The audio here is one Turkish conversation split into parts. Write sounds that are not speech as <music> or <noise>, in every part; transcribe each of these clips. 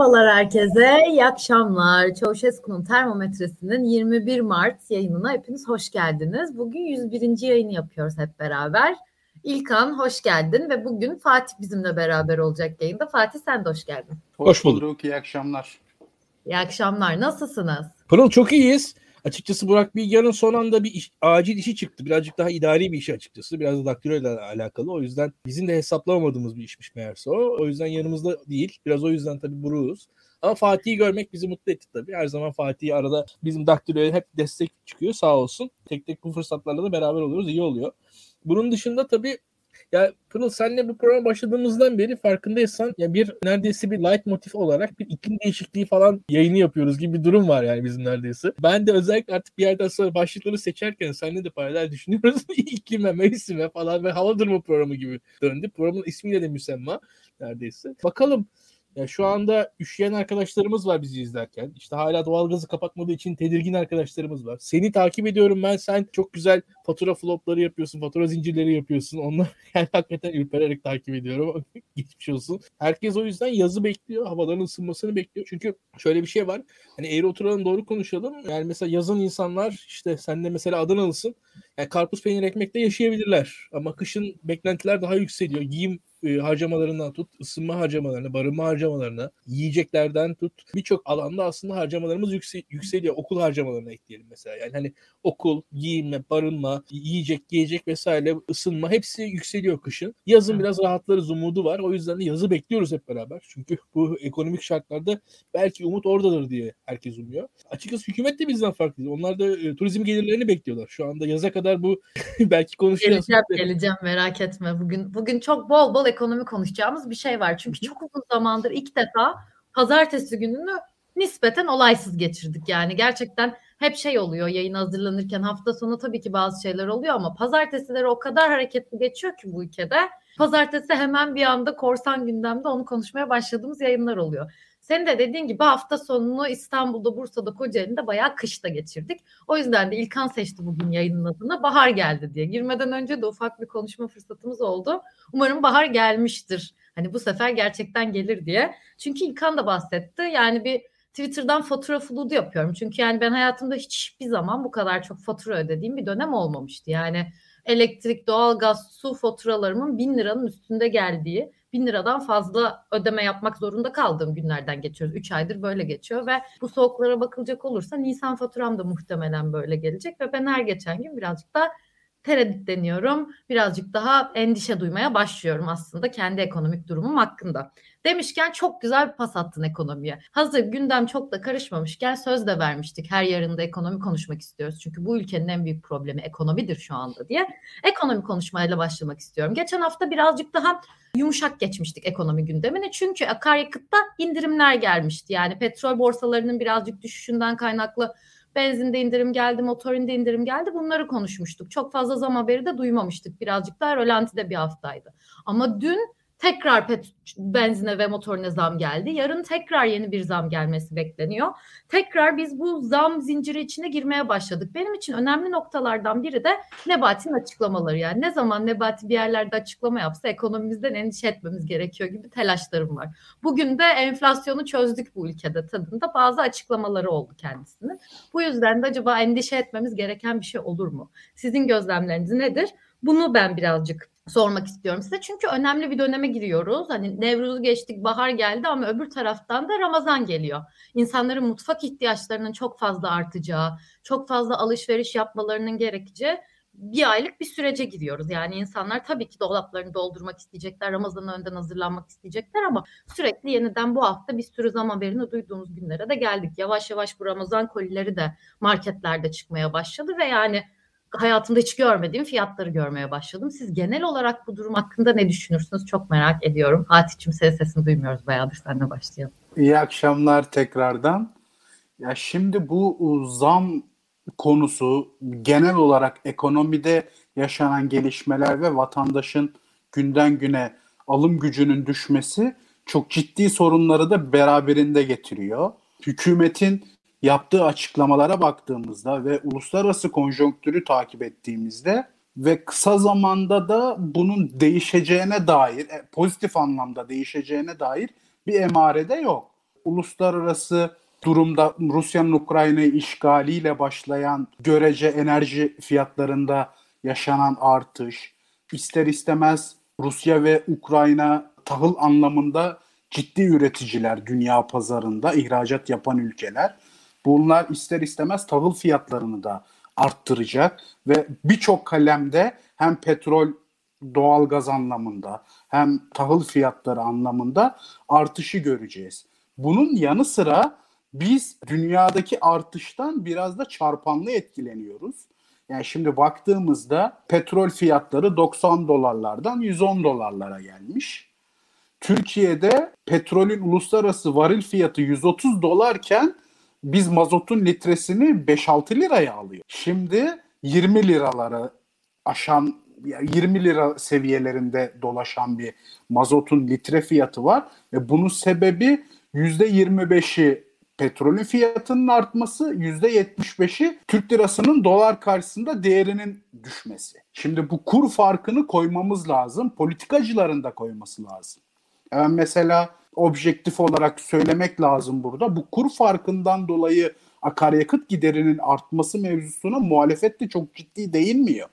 Merhabalar herkese, iyi akşamlar. Çavuşesku'nun termometresinin 21 Mart yayınına hepiniz hoş geldiniz. Bugün 101. yayını yapıyoruz hep beraber. İlkan hoş geldin ve bugün Fatih bizimle beraber olacak yayında. Fatih sen de hoş geldin. Hoş bulduk, iyi akşamlar. İyi akşamlar, nasılsınız? Pırıl çok iyiyiz. Açıkçası Burak Bilgehan'ın son anda bir iş, acil işi çıktı. Birazcık daha idari bir işi açıkçası. Biraz da daktilo ile alakalı. O yüzden bizim de hesaplamadığımız bir işmiş meğerse o. O yüzden yanımızda değil. Biraz o yüzden tabii buruğuz. Ama Fatih'i görmek bizi mutlu etti tabii. Her zaman Fatih arada bizim daktiloya hep destek çıkıyor sağ olsun. Tek tek bu fırsatlarla da beraber oluyoruz. iyi oluyor. Bunun dışında tabii ya Pırıl senle bu programa başladığımızdan beri farkındaysan ya bir neredeyse bir light motif olarak bir iklim değişikliği falan yayını yapıyoruz gibi bir durum var yani bizim neredeyse. Ben de özellikle artık bir yerden sonra başlıkları seçerken seninle de paralel düşünüyoruz. <laughs> İklime, mevsime falan ve hava durumu programı gibi döndü. Programın ismiyle de müsemma neredeyse. Bakalım ya şu anda üşüyen arkadaşlarımız var bizi izlerken. İşte hala doğalgazı kapatmadığı için tedirgin arkadaşlarımız var. Seni takip ediyorum ben. Sen çok güzel fatura flopları yapıyorsun. Fatura zincirleri yapıyorsun. Onları <laughs> yani hakikaten ürpererek takip ediyorum. <laughs> Geçmiş olsun. Herkes o yüzden yazı bekliyor. Havaların ısınmasını bekliyor. Çünkü şöyle bir şey var. Hani eğri oturalım doğru konuşalım. Yani mesela yazın insanlar işte sen de mesela Adanalısın. Yani karpuz peynir ekmekte yaşayabilirler. Ama kışın beklentiler daha yükseliyor. Giyim e, harcamalarından tut, ısınma harcamalarına, barınma harcamalarına, yiyeceklerden tut birçok alanda aslında harcamalarımız yüksel, yükseliyor. Okul harcamalarına ekleyelim mesela. Yani hani okul, giyinme, barınma, yiyecek, giyecek vesaire, ısınma hepsi yükseliyor kışın. Yazın biraz rahatlarız umudu var. O yüzden de yazı bekliyoruz hep beraber. Çünkü bu ekonomik şartlarda belki umut oradadır diye herkes umuyor. Açıkçası hükümet de bizden farklı. Onlar da e, turizm gelirlerini bekliyorlar. Şu anda yaza kadar bu <laughs> belki konuşacağız. Geleceğim, geleceğim merak etme. Bugün bugün çok bol bol ekonomi konuşacağımız bir şey var. Çünkü çok uzun zamandır ilk defa pazartesi gününü nispeten olaysız geçirdik. Yani gerçekten hep şey oluyor yayın hazırlanırken hafta sonu tabii ki bazı şeyler oluyor ama pazartesileri o kadar hareketli geçiyor ki bu ülkede. Pazartesi hemen bir anda korsan gündemde onu konuşmaya başladığımız yayınlar oluyor. Senin de dediğin gibi hafta sonunu İstanbul'da, Bursa'da, Kocaeli'nde bayağı kışta geçirdik. O yüzden de İlkan seçti bugün yayının adına bahar geldi diye. Girmeden önce de ufak bir konuşma fırsatımız oldu. Umarım bahar gelmiştir. Hani bu sefer gerçekten gelir diye. Çünkü İlkan da bahsetti. Yani bir Twitter'dan fatura fludu yapıyorum. Çünkü yani ben hayatımda hiçbir zaman bu kadar çok fatura ödediğim bir dönem olmamıştı. Yani elektrik, doğalgaz, su faturalarımın bin liranın üstünde geldiği bin liradan fazla ödeme yapmak zorunda kaldığım günlerden geçiyoruz. Üç aydır böyle geçiyor ve bu soğuklara bakılacak olursa Nisan faturam da muhtemelen böyle gelecek ve ben her geçen gün birazcık da tereddütleniyorum. Birazcık daha endişe duymaya başlıyorum aslında kendi ekonomik durumum hakkında. Demişken çok güzel bir pas attın ekonomiye. Hazır gündem çok da karışmamışken söz de vermiştik. Her yarında ekonomi konuşmak istiyoruz. Çünkü bu ülkenin en büyük problemi ekonomidir şu anda diye. Ekonomi konuşmayla başlamak istiyorum. Geçen hafta birazcık daha yumuşak geçmiştik ekonomi gündemine. Çünkü akaryakıtta indirimler gelmişti. Yani petrol borsalarının birazcık düşüşünden kaynaklı Benzinde indirim geldi, motorinde indirim geldi. Bunları konuşmuştuk. Çok fazla zam haberi de duymamıştık. Birazcık daha rölantide bir haftaydı. Ama dün tekrar pet, benzine ve motorine zam geldi. Yarın tekrar yeni bir zam gelmesi bekleniyor. Tekrar biz bu zam zinciri içine girmeye başladık. Benim için önemli noktalardan biri de Nebati'nin açıklamaları. Yani ne zaman Nebati bir yerlerde açıklama yapsa ekonomimizden endişe etmemiz gerekiyor gibi telaşlarım var. Bugün de enflasyonu çözdük bu ülkede tadında bazı açıklamaları oldu kendisinin. Bu yüzden de acaba endişe etmemiz gereken bir şey olur mu? Sizin gözlemleriniz nedir? Bunu ben birazcık sormak istiyorum size. Çünkü önemli bir döneme giriyoruz. Hani Nevruz'u geçtik, bahar geldi ama öbür taraftan da Ramazan geliyor. İnsanların mutfak ihtiyaçlarının çok fazla artacağı, çok fazla alışveriş yapmalarının gerekeceği bir aylık bir sürece giriyoruz. Yani insanlar tabii ki dolaplarını doldurmak isteyecekler, Ramazan'a önden hazırlanmak isteyecekler ama sürekli yeniden bu hafta bir sürü zam haberini duyduğumuz günlere de geldik. Yavaş yavaş bu Ramazan kolileri de marketlerde çıkmaya başladı ve yani hayatımda hiç görmediğim fiyatları görmeye başladım. Siz genel olarak bu durum hakkında ne düşünürsünüz? Çok merak ediyorum. Fatih'cim senin sesini duymuyoruz bayağıdır. Senle başlayalım. İyi akşamlar tekrardan. Ya şimdi bu zam konusu genel olarak ekonomide yaşanan gelişmeler ve vatandaşın günden güne alım gücünün düşmesi çok ciddi sorunları da beraberinde getiriyor. Hükümetin yaptığı açıklamalara baktığımızda ve uluslararası konjonktürü takip ettiğimizde ve kısa zamanda da bunun değişeceğine dair, e, pozitif anlamda değişeceğine dair bir emarede yok. uluslararası durumda Rusya'nın Ukrayna'yı işgaliyle başlayan görece enerji fiyatlarında yaşanan artış, ister istemez Rusya ve Ukrayna tahıl anlamında ciddi üreticiler dünya pazarında ihracat yapan ülkeler. Bunlar ister istemez tahıl fiyatlarını da arttıracak ve birçok kalemde hem petrol doğal gaz anlamında hem tahıl fiyatları anlamında artışı göreceğiz. Bunun yanı sıra biz dünyadaki artıştan biraz da çarpanlı etkileniyoruz. Yani şimdi baktığımızda petrol fiyatları 90 dolarlardan 110 dolarlara gelmiş. Türkiye'de petrolün uluslararası varil fiyatı 130 dolarken biz mazotun litresini 5-6 liraya alıyor. Şimdi 20 liralara aşan 20 lira seviyelerinde dolaşan bir mazotun litre fiyatı var ve bunun sebebi %25'i petrolün fiyatının artması, %75'i Türk lirasının dolar karşısında değerinin düşmesi. Şimdi bu kur farkını koymamız lazım. Politikacıların da koyması lazım. Yani mesela objektif olarak söylemek lazım burada. Bu kur farkından dolayı akaryakıt giderinin artması mevzusuna muhalefet de çok ciddi değinmiyor.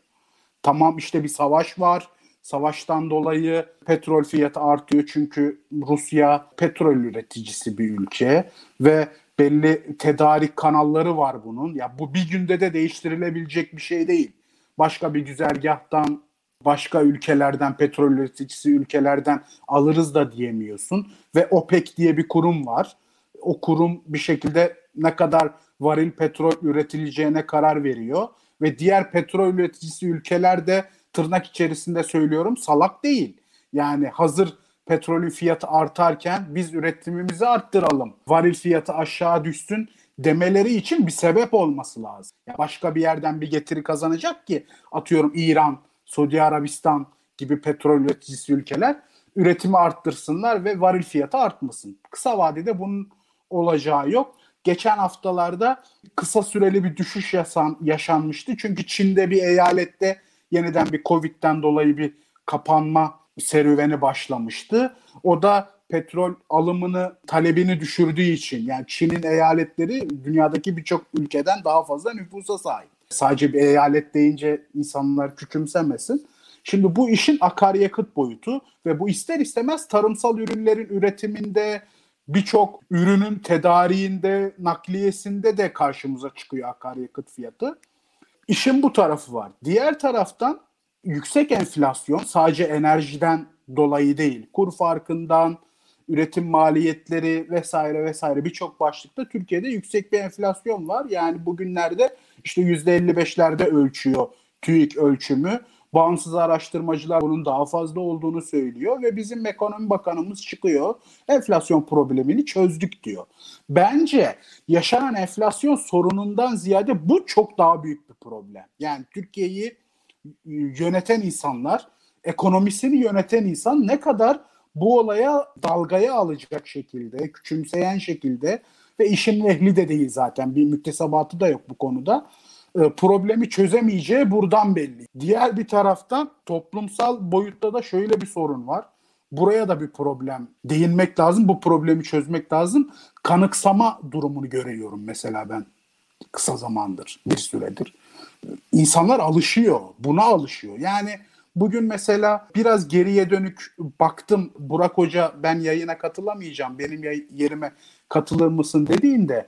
Tamam işte bir savaş var. Savaştan dolayı petrol fiyatı artıyor çünkü Rusya petrol üreticisi bir ülke ve belli tedarik kanalları var bunun. Ya bu bir günde de değiştirilebilecek bir şey değil. Başka bir güzergahtan başka ülkelerden petrol üreticisi ülkelerden alırız da diyemiyorsun ve OPEC diye bir kurum var. O kurum bir şekilde ne kadar varil petrol üretileceğine karar veriyor ve diğer petrol üreticisi ülkeler de tırnak içerisinde söylüyorum salak değil. Yani hazır petrolün fiyatı artarken biz üretimimizi arttıralım. Varil fiyatı aşağı düşsün demeleri için bir sebep olması lazım. Başka bir yerden bir getiri kazanacak ki atıyorum İran, Suudi Arabistan gibi petrol üreticisi ülkeler üretimi arttırsınlar ve varil fiyatı artmasın. Kısa vadede bunun olacağı yok. Geçen haftalarda kısa süreli bir düşüş yasan, yaşanmıştı. Çünkü Çin'de bir eyalette yeniden bir Covid'den dolayı bir kapanma serüveni başlamıştı. O da petrol alımını, talebini düşürdüğü için yani Çin'in eyaletleri dünyadaki birçok ülkeden daha fazla nüfusa sahip. Sadece bir eyalet deyince insanlar küçümsemesin. Şimdi bu işin akaryakıt boyutu ve bu ister istemez tarımsal ürünlerin üretiminde, birçok ürünün tedariğinde, nakliyesinde de karşımıza çıkıyor akaryakıt fiyatı. İşin bu tarafı var. Diğer taraftan yüksek enflasyon sadece enerjiden dolayı değil, kur farkından, üretim maliyetleri vesaire vesaire birçok başlıkta Türkiye'de yüksek bir enflasyon var. Yani bugünlerde işte %55'lerde ölçüyor TÜİK ölçümü. Bağımsız araştırmacılar bunun daha fazla olduğunu söylüyor ve bizim ekonomi bakanımız çıkıyor. Enflasyon problemini çözdük diyor. Bence yaşanan enflasyon sorunundan ziyade bu çok daha büyük bir problem. Yani Türkiye'yi yöneten insanlar, ekonomisini yöneten insan ne kadar bu olaya dalgaya alacak şekilde, küçümseyen şekilde ve işin ehli de değil zaten bir müktesebatı da yok bu konuda. E, problemi çözemeyeceği buradan belli. Diğer bir taraftan toplumsal boyutta da şöyle bir sorun var. Buraya da bir problem değinmek lazım. Bu problemi çözmek lazım. Kanıksama durumunu görüyorum mesela ben kısa zamandır, bir süredir. İnsanlar alışıyor, buna alışıyor. Yani Bugün mesela biraz geriye dönük baktım Burak Hoca ben yayına katılamayacağım benim yerime katılır mısın dediğinde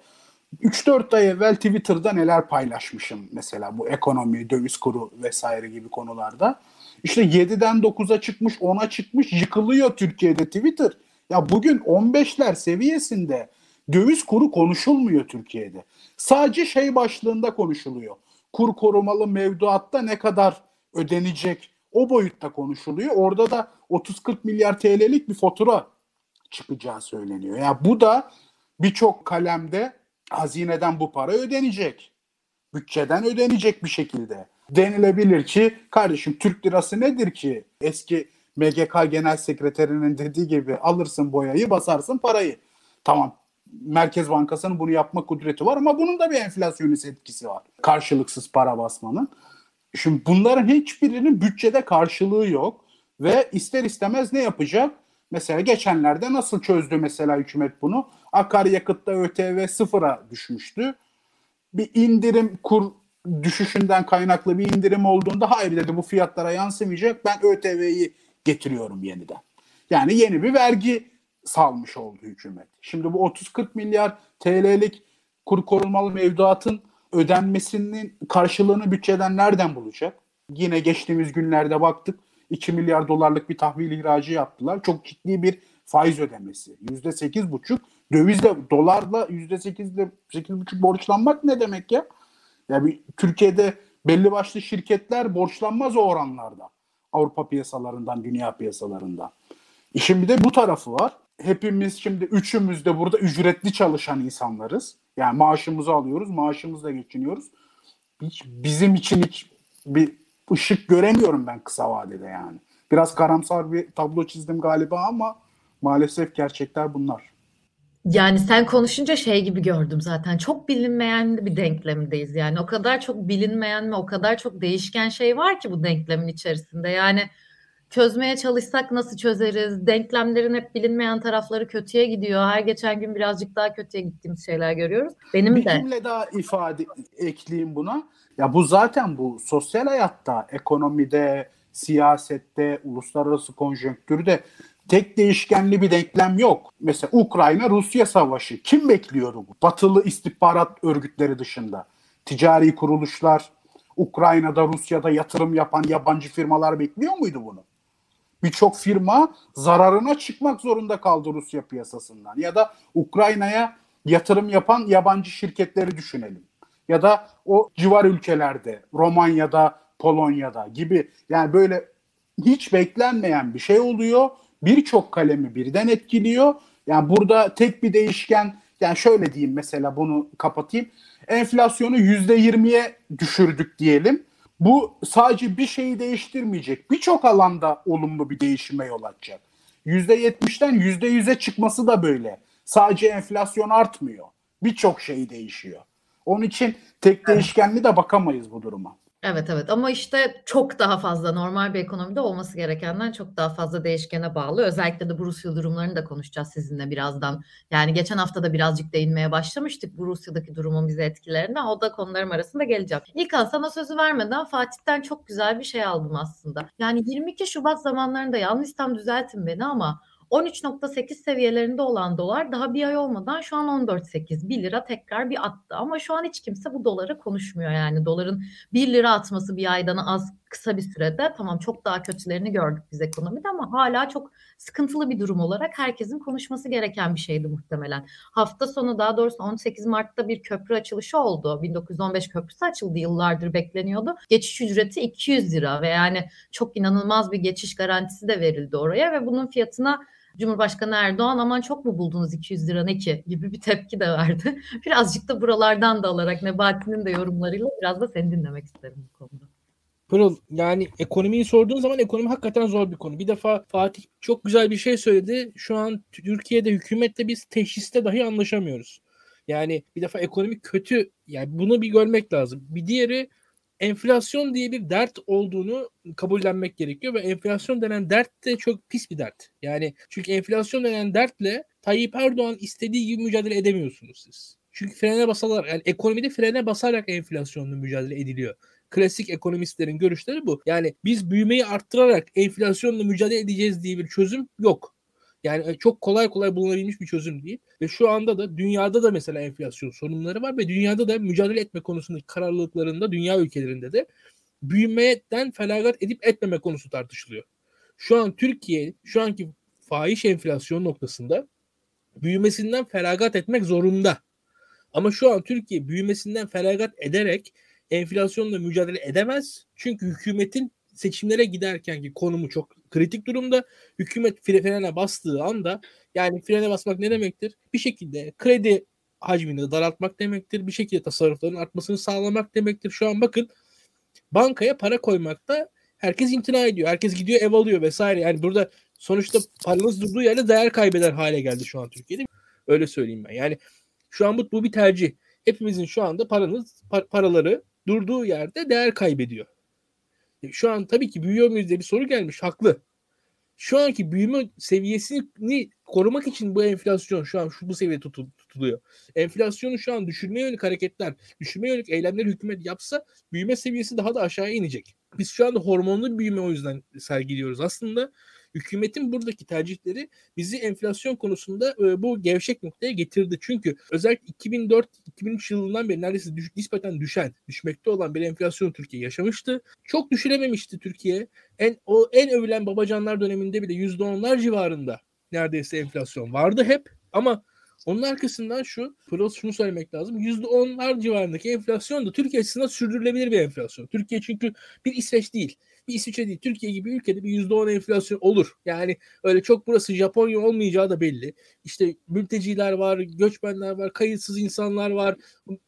3-4 ay evvel Twitter'da neler paylaşmışım mesela bu ekonomi, döviz kuru vesaire gibi konularda. İşte 7'den 9'a çıkmış, 10'a çıkmış, yıkılıyor Türkiye'de Twitter. Ya bugün 15'ler seviyesinde döviz kuru konuşulmuyor Türkiye'de. Sadece şey başlığında konuşuluyor. Kur korumalı mevduatta ne kadar ödenecek o boyutta konuşuluyor. Orada da 30-40 milyar TL'lik bir fatura çıkacağı söyleniyor. Yani bu da birçok kalemde hazineden bu para ödenecek. Bütçeden ödenecek bir şekilde. Denilebilir ki kardeşim Türk lirası nedir ki? Eski MGK Genel Sekreterinin dediği gibi alırsın boyayı basarsın parayı. Tamam Merkez Bankası'nın bunu yapma kudreti var ama bunun da bir enflasyonist etkisi var. Karşılıksız para basmanın. Şimdi bunların hiçbirinin bütçede karşılığı yok ve ister istemez ne yapacak? Mesela geçenlerde nasıl çözdü mesela hükümet bunu? Akaryakıtta ÖTV sıfıra düşmüştü. Bir indirim kur düşüşünden kaynaklı bir indirim olduğunda hayır dedi bu fiyatlara yansımayacak ben ÖTV'yi getiriyorum yeniden. Yani yeni bir vergi salmış oldu hükümet. Şimdi bu 30-40 milyar TL'lik kur korumalı mevduatın ödenmesinin karşılığını bütçeden nereden bulacak? Yine geçtiğimiz günlerde baktık 2 milyar dolarlık bir tahvil ihracı yaptılar. Çok ciddi bir faiz ödemesi. %8,5 dövizle dolarla %8'le 8,5 borçlanmak ne demek ya? Yani bir, Türkiye'de belli başlı şirketler borçlanmaz o oranlarda. Avrupa piyasalarından, dünya piyasalarından. İşin bir de bu tarafı var. Hepimiz şimdi üçümüz de burada ücretli çalışan insanlarız. Yani maaşımızı alıyoruz, maaşımızla geçiniyoruz. Hiç, bizim için hiç bir ışık göremiyorum ben kısa vadede yani. Biraz karamsar bir tablo çizdim galiba ama maalesef gerçekler bunlar. Yani sen konuşunca şey gibi gördüm zaten. Çok bilinmeyen bir denklemdeyiz yani. O kadar çok bilinmeyen ve o kadar çok değişken şey var ki bu denklemin içerisinde. Yani çözmeye çalışsak nasıl çözeriz? Denklemlerin hep bilinmeyen tarafları kötüye gidiyor. Her geçen gün birazcık daha kötüye gittiğimiz şeyler görüyoruz. Benim bir de. Bir cümle daha ifade ekleyeyim buna. Ya bu zaten bu sosyal hayatta, ekonomide, siyasette, uluslararası konjonktürde tek değişkenli bir denklem yok. Mesela Ukrayna-Rusya savaşı. Kim bekliyordu bu? Batılı istihbarat örgütleri dışında. Ticari kuruluşlar, Ukrayna'da, Rusya'da yatırım yapan yabancı firmalar bekliyor muydu bunu? Birçok firma zararına çıkmak zorunda kaldı Rusya piyasasından. Ya da Ukrayna'ya yatırım yapan yabancı şirketleri düşünelim. Ya da o civar ülkelerde, Romanya'da, Polonya'da gibi yani böyle hiç beklenmeyen bir şey oluyor. Birçok kalemi birden etkiliyor. Yani burada tek bir değişken yani şöyle diyeyim mesela bunu kapatayım. Enflasyonu %20'ye düşürdük diyelim. Bu sadece bir şeyi değiştirmeyecek. Birçok alanda olumlu bir değişime yol açacak. %70'den %100'e çıkması da böyle. Sadece enflasyon artmıyor. Birçok şey değişiyor. Onun için tek değişkenli de bakamayız bu duruma. Evet evet ama işte çok daha fazla normal bir ekonomide olması gerekenden çok daha fazla değişkene bağlı. Özellikle de bu Rusya durumlarını da konuşacağız sizinle birazdan. Yani geçen hafta da birazcık değinmeye başlamıştık bu Rusya'daki durumun bize etkilerinden. O da konularım arasında geleceğim. İlkan sana sözü vermeden Fatih'ten çok güzel bir şey aldım aslında. Yani 22 Şubat zamanlarında yanlışsam düzeltin beni ama 13.8 seviyelerinde olan dolar daha bir ay olmadan şu an 14.8 1 lira tekrar bir attı ama şu an hiç kimse bu doları konuşmuyor yani doların 1 lira atması bir aydan az kısa bir sürede tamam çok daha kötülerini gördük biz ekonomide ama hala çok sıkıntılı bir durum olarak herkesin konuşması gereken bir şeydi muhtemelen. Hafta sonu daha doğrusu 18 Mart'ta bir köprü açılışı oldu. 1915 köprüsü açıldı yıllardır bekleniyordu. Geçiş ücreti 200 lira ve yani çok inanılmaz bir geçiş garantisi de verildi oraya ve bunun fiyatına Cumhurbaşkanı Erdoğan aman çok mu buldunuz 200 lira ne ki gibi bir tepki de verdi. <laughs> Birazcık da buralardan da alarak Nebati'nin de yorumlarıyla biraz da seni dinlemek isterim bu konuda. Pırıl yani ekonomiyi sorduğun zaman ekonomi hakikaten zor bir konu. Bir defa Fatih çok güzel bir şey söyledi. Şu an Türkiye'de hükümetle biz teşhiste dahi anlaşamıyoruz. Yani bir defa ekonomi kötü. Yani bunu bir görmek lazım. Bir diğeri enflasyon diye bir dert olduğunu kabullenmek gerekiyor ve enflasyon denen dert de çok pis bir dert. Yani çünkü enflasyon denen dertle Tayyip Erdoğan istediği gibi mücadele edemiyorsunuz siz. Çünkü frene basarak yani ekonomide frene basarak enflasyonla mücadele ediliyor. Klasik ekonomistlerin görüşleri bu. Yani biz büyümeyi arttırarak enflasyonla mücadele edeceğiz diye bir çözüm yok. Yani e, çok kolay kolay bulunabilmiş bir çözüm değil. Ve şu anda da dünyada da mesela enflasyon sorunları var ve dünyada da mücadele etme konusundaki kararlılıklarında dünya ülkelerinde de büyümeden felagat edip etmeme konusu tartışılıyor. Şu an Türkiye şu anki fahiş enflasyon noktasında büyümesinden feragat etmek zorunda. Ama şu an Türkiye büyümesinden feragat ederek enflasyonla mücadele edemez. Çünkü hükümetin seçimlere giderkenki konumu çok kritik durumda. Hükümet frene bastığı anda yani frene basmak ne demektir? Bir şekilde kredi hacmini daraltmak demektir. Bir şekilde tasarrufların artmasını sağlamak demektir. Şu an bakın bankaya para koymakta herkes imtina ediyor. Herkes gidiyor ev alıyor vesaire. Yani burada sonuçta paranız durduğu yerde değer kaybeder hale geldi şu an Türkiye'de. Öyle söyleyeyim ben. Yani şu an bu, bu bir tercih. Hepimizin şu anda paranız par- paraları durduğu yerde değer kaybediyor. Şu an tabii ki büyüyor muyuz diye bir soru gelmiş. Haklı. şu anki büyüme seviyesini korumak için bu enflasyon şu an şu bu seviyede tutuluyor. Enflasyonu şu an düşürmeye yönelik hareketler, düşürmeye yönelik eylemler hükümet yapsa büyüme seviyesi daha da aşağıya inecek. Biz şu anda hormonlu bir büyüme o yüzden sergiliyoruz. Aslında hükümetin buradaki tercihleri bizi enflasyon konusunda e, bu gevşek noktaya getirdi. Çünkü özellikle 2004-2003 yılından beri neredeyse düş, nispeten düşen, düşmekte olan bir enflasyon Türkiye yaşamıştı. Çok düşürememişti Türkiye. En o en övülen babacanlar döneminde bile %10'lar civarında neredeyse enflasyon vardı hep ama onun arkasından şu, Pırıl şunu söylemek lazım. %10'lar civarındaki enflasyon da Türkiye açısından sürdürülebilir bir enflasyon. Türkiye çünkü bir İsveç değil bir İsviçre değil Türkiye gibi ülkede bir %10 enflasyon olur. Yani öyle çok burası Japonya olmayacağı da belli. İşte mülteciler var, göçmenler var, kayıtsız insanlar var.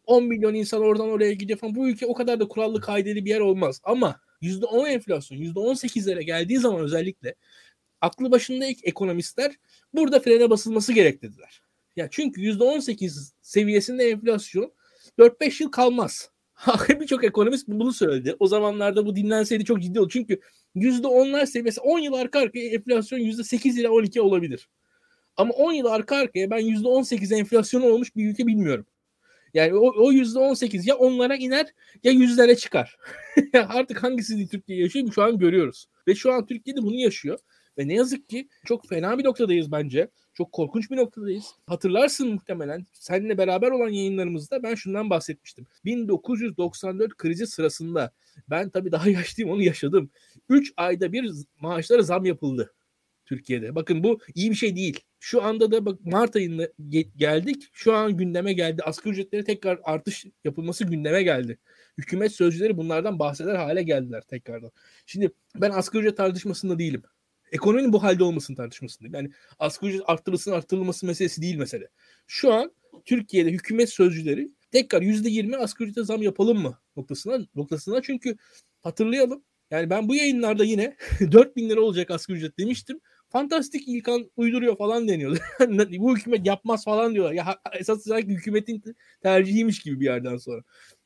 10 milyon insan oradan oraya gidiyor falan. Bu ülke o kadar da kurallı kaideli bir yer olmaz. Ama %10 enflasyon %18'lere geldiği zaman özellikle aklı başında ekonomistler burada frene basılması gerek dediler. Ya çünkü %18 seviyesinde enflasyon 4-5 yıl kalmaz. Birçok ekonomist bunu söyledi. O zamanlarda bu dinlenseydi çok ciddi olur. Çünkü %10'lar seviyesi 10 yıl arka arkaya enflasyon %8 ile 12 olabilir. Ama 10 yıl arka arkaya ben %18 enflasyonu olmuş bir ülke bilmiyorum. Yani o, o %18 ya onlara iner ya yüzlere çıkar. <laughs> Artık hangisi Türkiye yaşıyor şu an görüyoruz. Ve şu an Türkiye'de bunu yaşıyor. Ve ne yazık ki çok fena bir noktadayız bence. Çok korkunç bir noktadayız. Hatırlarsın muhtemelen seninle beraber olan yayınlarımızda ben şundan bahsetmiştim. 1994 krizi sırasında ben tabii daha <laughs> yaşlıyım onu yaşadım. 3 ayda bir maaşlara zam yapıldı Türkiye'de. Bakın bu iyi bir şey değil. Şu anda da bak Mart ayında geldik. Şu an gündeme geldi. Asgari ücretleri tekrar artış yapılması gündeme geldi. Hükümet sözcüleri bunlardan bahseder hale geldiler tekrardan. Şimdi ben asgari ücret tartışmasında değilim ekonominin bu halde olmasını tartışmasındayım. Yani asgari ücret arttırılsın arttırılması meselesi değil mesele. Şu an Türkiye'de hükümet sözcüleri tekrar %20 asgari ücrete zam yapalım mı noktasına noktasına çünkü hatırlayalım. Yani ben bu yayınlarda yine <laughs> 4 bin lira olacak asgari ücret demiştim. Fantastik İlkan uyduruyor falan deniyordu. <laughs> bu hükümet yapmaz falan diyorlar. Ya esas olarak hükümetin tercihiymiş gibi bir yerden sonra.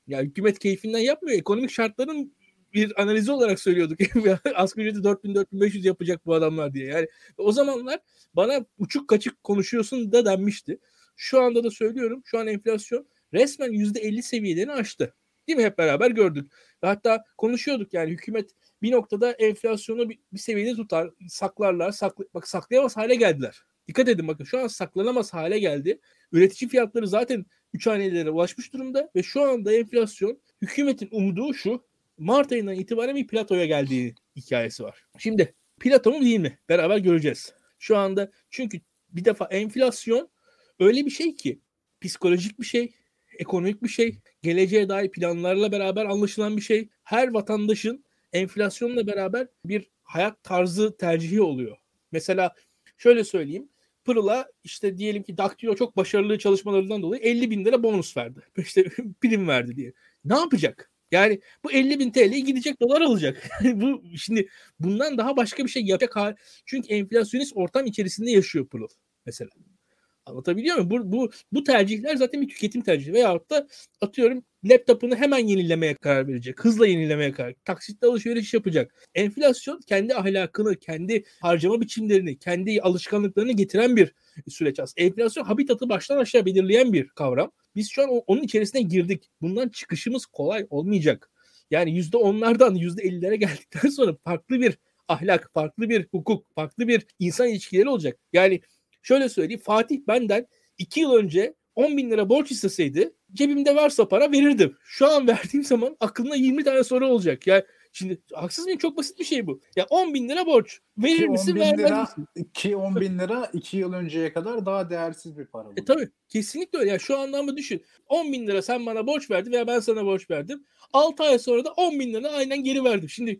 Ya hükümet keyfinden yapmıyor. Ekonomik şartların bir analizi olarak söylüyorduk. <laughs> Asgari ücreti 4000-4500 yapacak bu adamlar diye. Yani o zamanlar bana uçuk kaçık konuşuyorsun da denmişti. Şu anda da söylüyorum. Şu an enflasyon resmen %50 seviyelerini aştı. Değil mi? Hep beraber gördük. Hatta konuşuyorduk yani hükümet bir noktada enflasyonu bir, bir seviyede tutar, saklarlar. Saklı, bak saklayamaz hale geldiler. Dikkat edin bakın şu an saklanamaz hale geldi. Üretici fiyatları zaten 3 hanelere ulaşmış durumda ve şu anda enflasyon hükümetin umudu şu Mart ayından itibaren bir platoya geldiği hikayesi var. Şimdi plato mu değil mi? Beraber göreceğiz. Şu anda çünkü bir defa enflasyon öyle bir şey ki psikolojik bir şey, ekonomik bir şey, geleceğe dair planlarla beraber anlaşılan bir şey. Her vatandaşın enflasyonla beraber bir hayat tarzı tercihi oluyor. Mesela şöyle söyleyeyim. Pırıl'a işte diyelim ki Daktilo çok başarılı çalışmalarından dolayı 50 bin lira bonus verdi. <laughs> İşte <laughs> prim verdi diye. Ne yapacak? Yani bu 50 bin TL'ye gidecek dolar alacak. <laughs> bu şimdi bundan daha başka bir şey yapacak hal. Çünkü enflasyonist ortam içerisinde yaşıyor Pırıl mesela. Anlatabiliyor muyum? Bu, bu, bu tercihler zaten bir tüketim tercihi. Veyahut da atıyorum laptopunu hemen yenilemeye karar verecek. Hızla yenilemeye karar Taksitle alışveriş yapacak. Enflasyon kendi ahlakını, kendi harcama biçimlerini, kendi alışkanlıklarını getiren bir süreç aslında. Enflasyon habitatı baştan aşağı belirleyen bir kavram. Biz şu an onun içerisine girdik. Bundan çıkışımız kolay olmayacak. Yani yüzde onlardan yüzde ellilere geldikten sonra farklı bir ahlak, farklı bir hukuk, farklı bir insan ilişkileri olacak. Yani şöyle söyleyeyim Fatih benden iki yıl önce 10 bin lira borç isteseydi cebimde varsa para verirdim. Şu an verdiğim zaman aklına 20 tane soru olacak. Yani Şimdi haksız mıyım? Çok basit bir şey bu. Ya 10 bin lira borç. Verir ki misin vermez lira, misin? Ki 10 bin lira 2 yıl önceye kadar daha değersiz bir para. Bu. E tabii. Kesinlikle öyle. Yani şu anlamda düşün. 10 bin lira sen bana borç verdin veya ben sana borç verdim. 6 ay sonra da 10 bin lira aynen geri verdim. Şimdi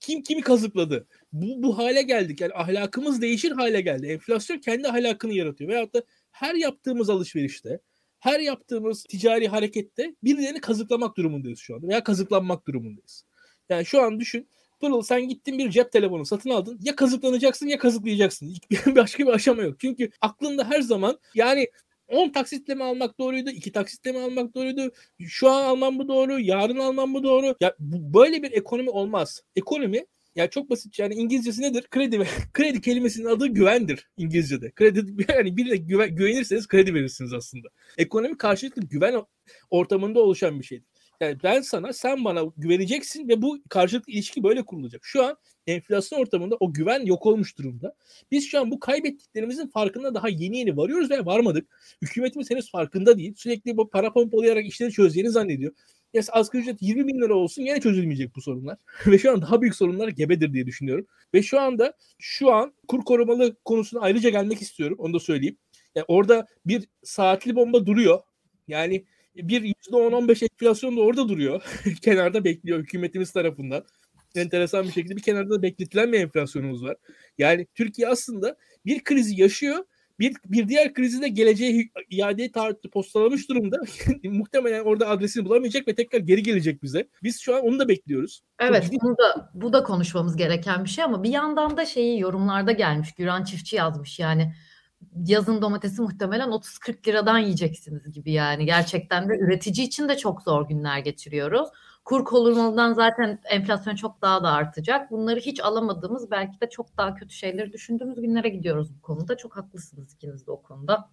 kim kimi kazıkladı? Bu, bu hale geldik. Yani ahlakımız değişir hale geldi. Enflasyon kendi ahlakını yaratıyor. Veyahut da her yaptığımız alışverişte, her yaptığımız ticari harekette birilerini kazıklamak durumundayız şu anda veya kazıklanmak durumundayız. Yani şu an düşün. Pırıl sen gittin bir cep telefonu satın aldın. Ya kazıklanacaksın ya kazıklayacaksın. <laughs> Başka bir aşama yok. Çünkü aklında her zaman yani 10 taksitle mi almak doğruydu? 2 taksitle mi almak doğruydu? Şu an almam mı doğru? Yarın almam mı doğru? Ya bu, böyle bir ekonomi olmaz. Ekonomi Ya çok basit yani İngilizcesi nedir? Kredi <laughs> kredi kelimesinin adı güvendir İngilizce'de. Kredi <laughs> yani birine güven, güvenirseniz kredi verirsiniz aslında. Ekonomi karşılıklı güven ortamında oluşan bir şeydir. Yani ben sana sen bana güveneceksin ve bu karşılıklı ilişki böyle kurulacak. Şu an enflasyon ortamında o güven yok olmuş durumda. Biz şu an bu kaybettiklerimizin farkında daha yeni yeni varıyoruz ve varmadık. Hükümetimiz henüz farkında değil. Sürekli bu para pompalayarak işleri çözeceğini zannediyor. Ya asgari ücret 20 bin lira olsun yine çözülmeyecek bu sorunlar. <laughs> ve şu an daha büyük sorunlar gebedir diye düşünüyorum. Ve şu anda şu an kur korumalı konusuna ayrıca gelmek istiyorum. Onu da söyleyeyim. Yani orada bir saatli bomba duruyor. Yani bir %10-15 enflasyon da orada duruyor. <laughs> kenarda bekliyor hükümetimiz tarafından. Enteresan bir şekilde bir kenarda da bekletilen bir enflasyonumuz var. Yani Türkiye aslında bir krizi yaşıyor. Bir, bir diğer krizi de geleceğe iadeye tarihte postalamış durumda. <laughs> Muhtemelen orada adresini bulamayacak ve tekrar geri gelecek bize. Biz şu an onu da bekliyoruz. Evet bunu da, bu da konuşmamız gereken bir şey ama bir yandan da şeyi yorumlarda gelmiş. Güran Çiftçi yazmış yani yazın domatesi muhtemelen 30-40 liradan yiyeceksiniz gibi yani. Gerçekten de üretici için de çok zor günler geçiriyoruz. Kur korumalıdan zaten enflasyon çok daha da artacak. Bunları hiç alamadığımız belki de çok daha kötü şeyleri düşündüğümüz günlere gidiyoruz bu konuda. Çok haklısınız ikiniz de o konuda.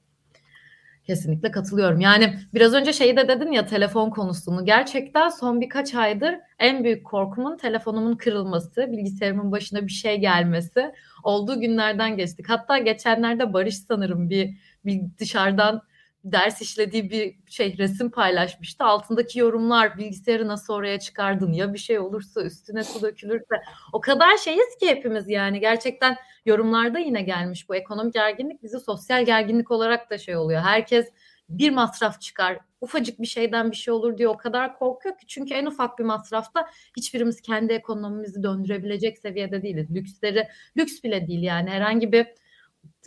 Kesinlikle katılıyorum. Yani biraz önce şeyi de dedin ya telefon konusunu. Gerçekten son birkaç aydır en büyük korkumun telefonumun kırılması, bilgisayarımın başına bir şey gelmesi olduğu günlerden geçtik. Hatta geçenlerde Barış sanırım bir, bir dışarıdan ders işlediği bir şey resim paylaşmıştı. Altındaki yorumlar bilgisayarı nasıl oraya çıkardın ya bir şey olursa üstüne su dökülürse o kadar şeyiz ki hepimiz yani gerçekten yorumlarda yine gelmiş bu ekonomik gerginlik bizi sosyal gerginlik olarak da şey oluyor. Herkes bir masraf çıkar. Ufacık bir şeyden bir şey olur diye o kadar korkuyor ki çünkü en ufak bir masrafta hiçbirimiz kendi ekonomimizi döndürebilecek seviyede değiliz. Lüksleri lüks bile değil yani herhangi bir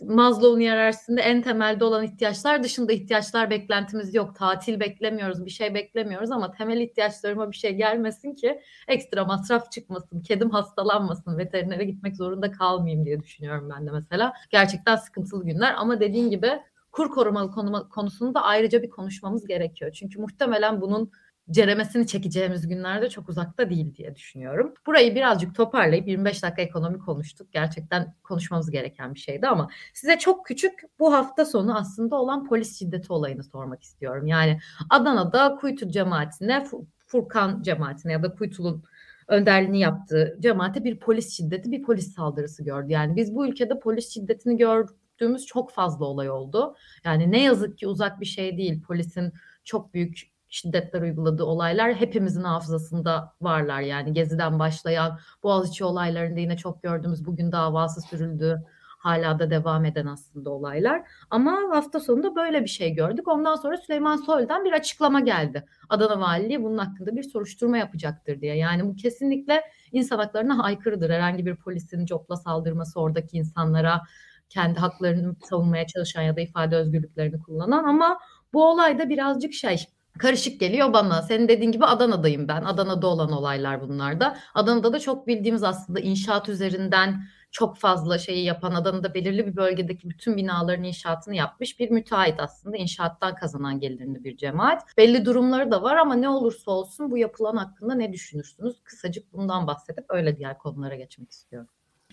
Maslow'un hiyerarşisinde en temelde olan ihtiyaçlar dışında ihtiyaçlar beklentimiz yok. Tatil beklemiyoruz, bir şey beklemiyoruz ama temel ihtiyaçlarıma bir şey gelmesin ki ekstra masraf çıkmasın, kedim hastalanmasın, veterinere gitmek zorunda kalmayayım diye düşünüyorum ben de mesela. Gerçekten sıkıntılı günler ama dediğin gibi kur korumalı konu, konusunu da ayrıca bir konuşmamız gerekiyor. Çünkü muhtemelen bunun ceremesini çekeceğimiz günlerde çok uzakta değil diye düşünüyorum. Burayı birazcık toparlayıp 25 dakika ekonomi konuştuk. Gerçekten konuşmamız gereken bir şeydi ama size çok küçük bu hafta sonu aslında olan polis şiddeti olayını sormak istiyorum. Yani Adana'da Kuytu cemaatine, Furkan cemaatine ya da Kuytu'nun önderliğini yaptığı cemaate bir polis şiddeti, bir polis saldırısı gördü. Yani biz bu ülkede polis şiddetini gördüğümüz çok fazla olay oldu. Yani ne yazık ki uzak bir şey değil. Polisin çok büyük şiddetler uyguladığı olaylar hepimizin hafızasında varlar. Yani Gezi'den başlayan Boğaziçi olaylarında yine çok gördüğümüz bugün davası sürüldü. Hala da devam eden aslında olaylar. Ama hafta sonunda böyle bir şey gördük. Ondan sonra Süleyman Soylu'dan bir açıklama geldi. Adana Valiliği bunun hakkında bir soruşturma yapacaktır diye. Yani bu kesinlikle insan haklarına aykırıdır. Herhangi bir polisin copla saldırması oradaki insanlara kendi haklarını savunmaya çalışan ya da ifade özgürlüklerini kullanan ama bu olayda birazcık şey karışık geliyor bana. Senin dediğin gibi Adana'dayım ben. Adana'da olan olaylar bunlar da. Adana'da da çok bildiğimiz aslında inşaat üzerinden çok fazla şeyi yapan Adana'da belirli bir bölgedeki bütün binaların inşaatını yapmış bir müteahhit aslında inşaattan kazanan gelirini bir cemaat. Belli durumları da var ama ne olursa olsun bu yapılan hakkında ne düşünürsünüz? Kısacık bundan bahsedip öyle diğer konulara geçmek istiyorum.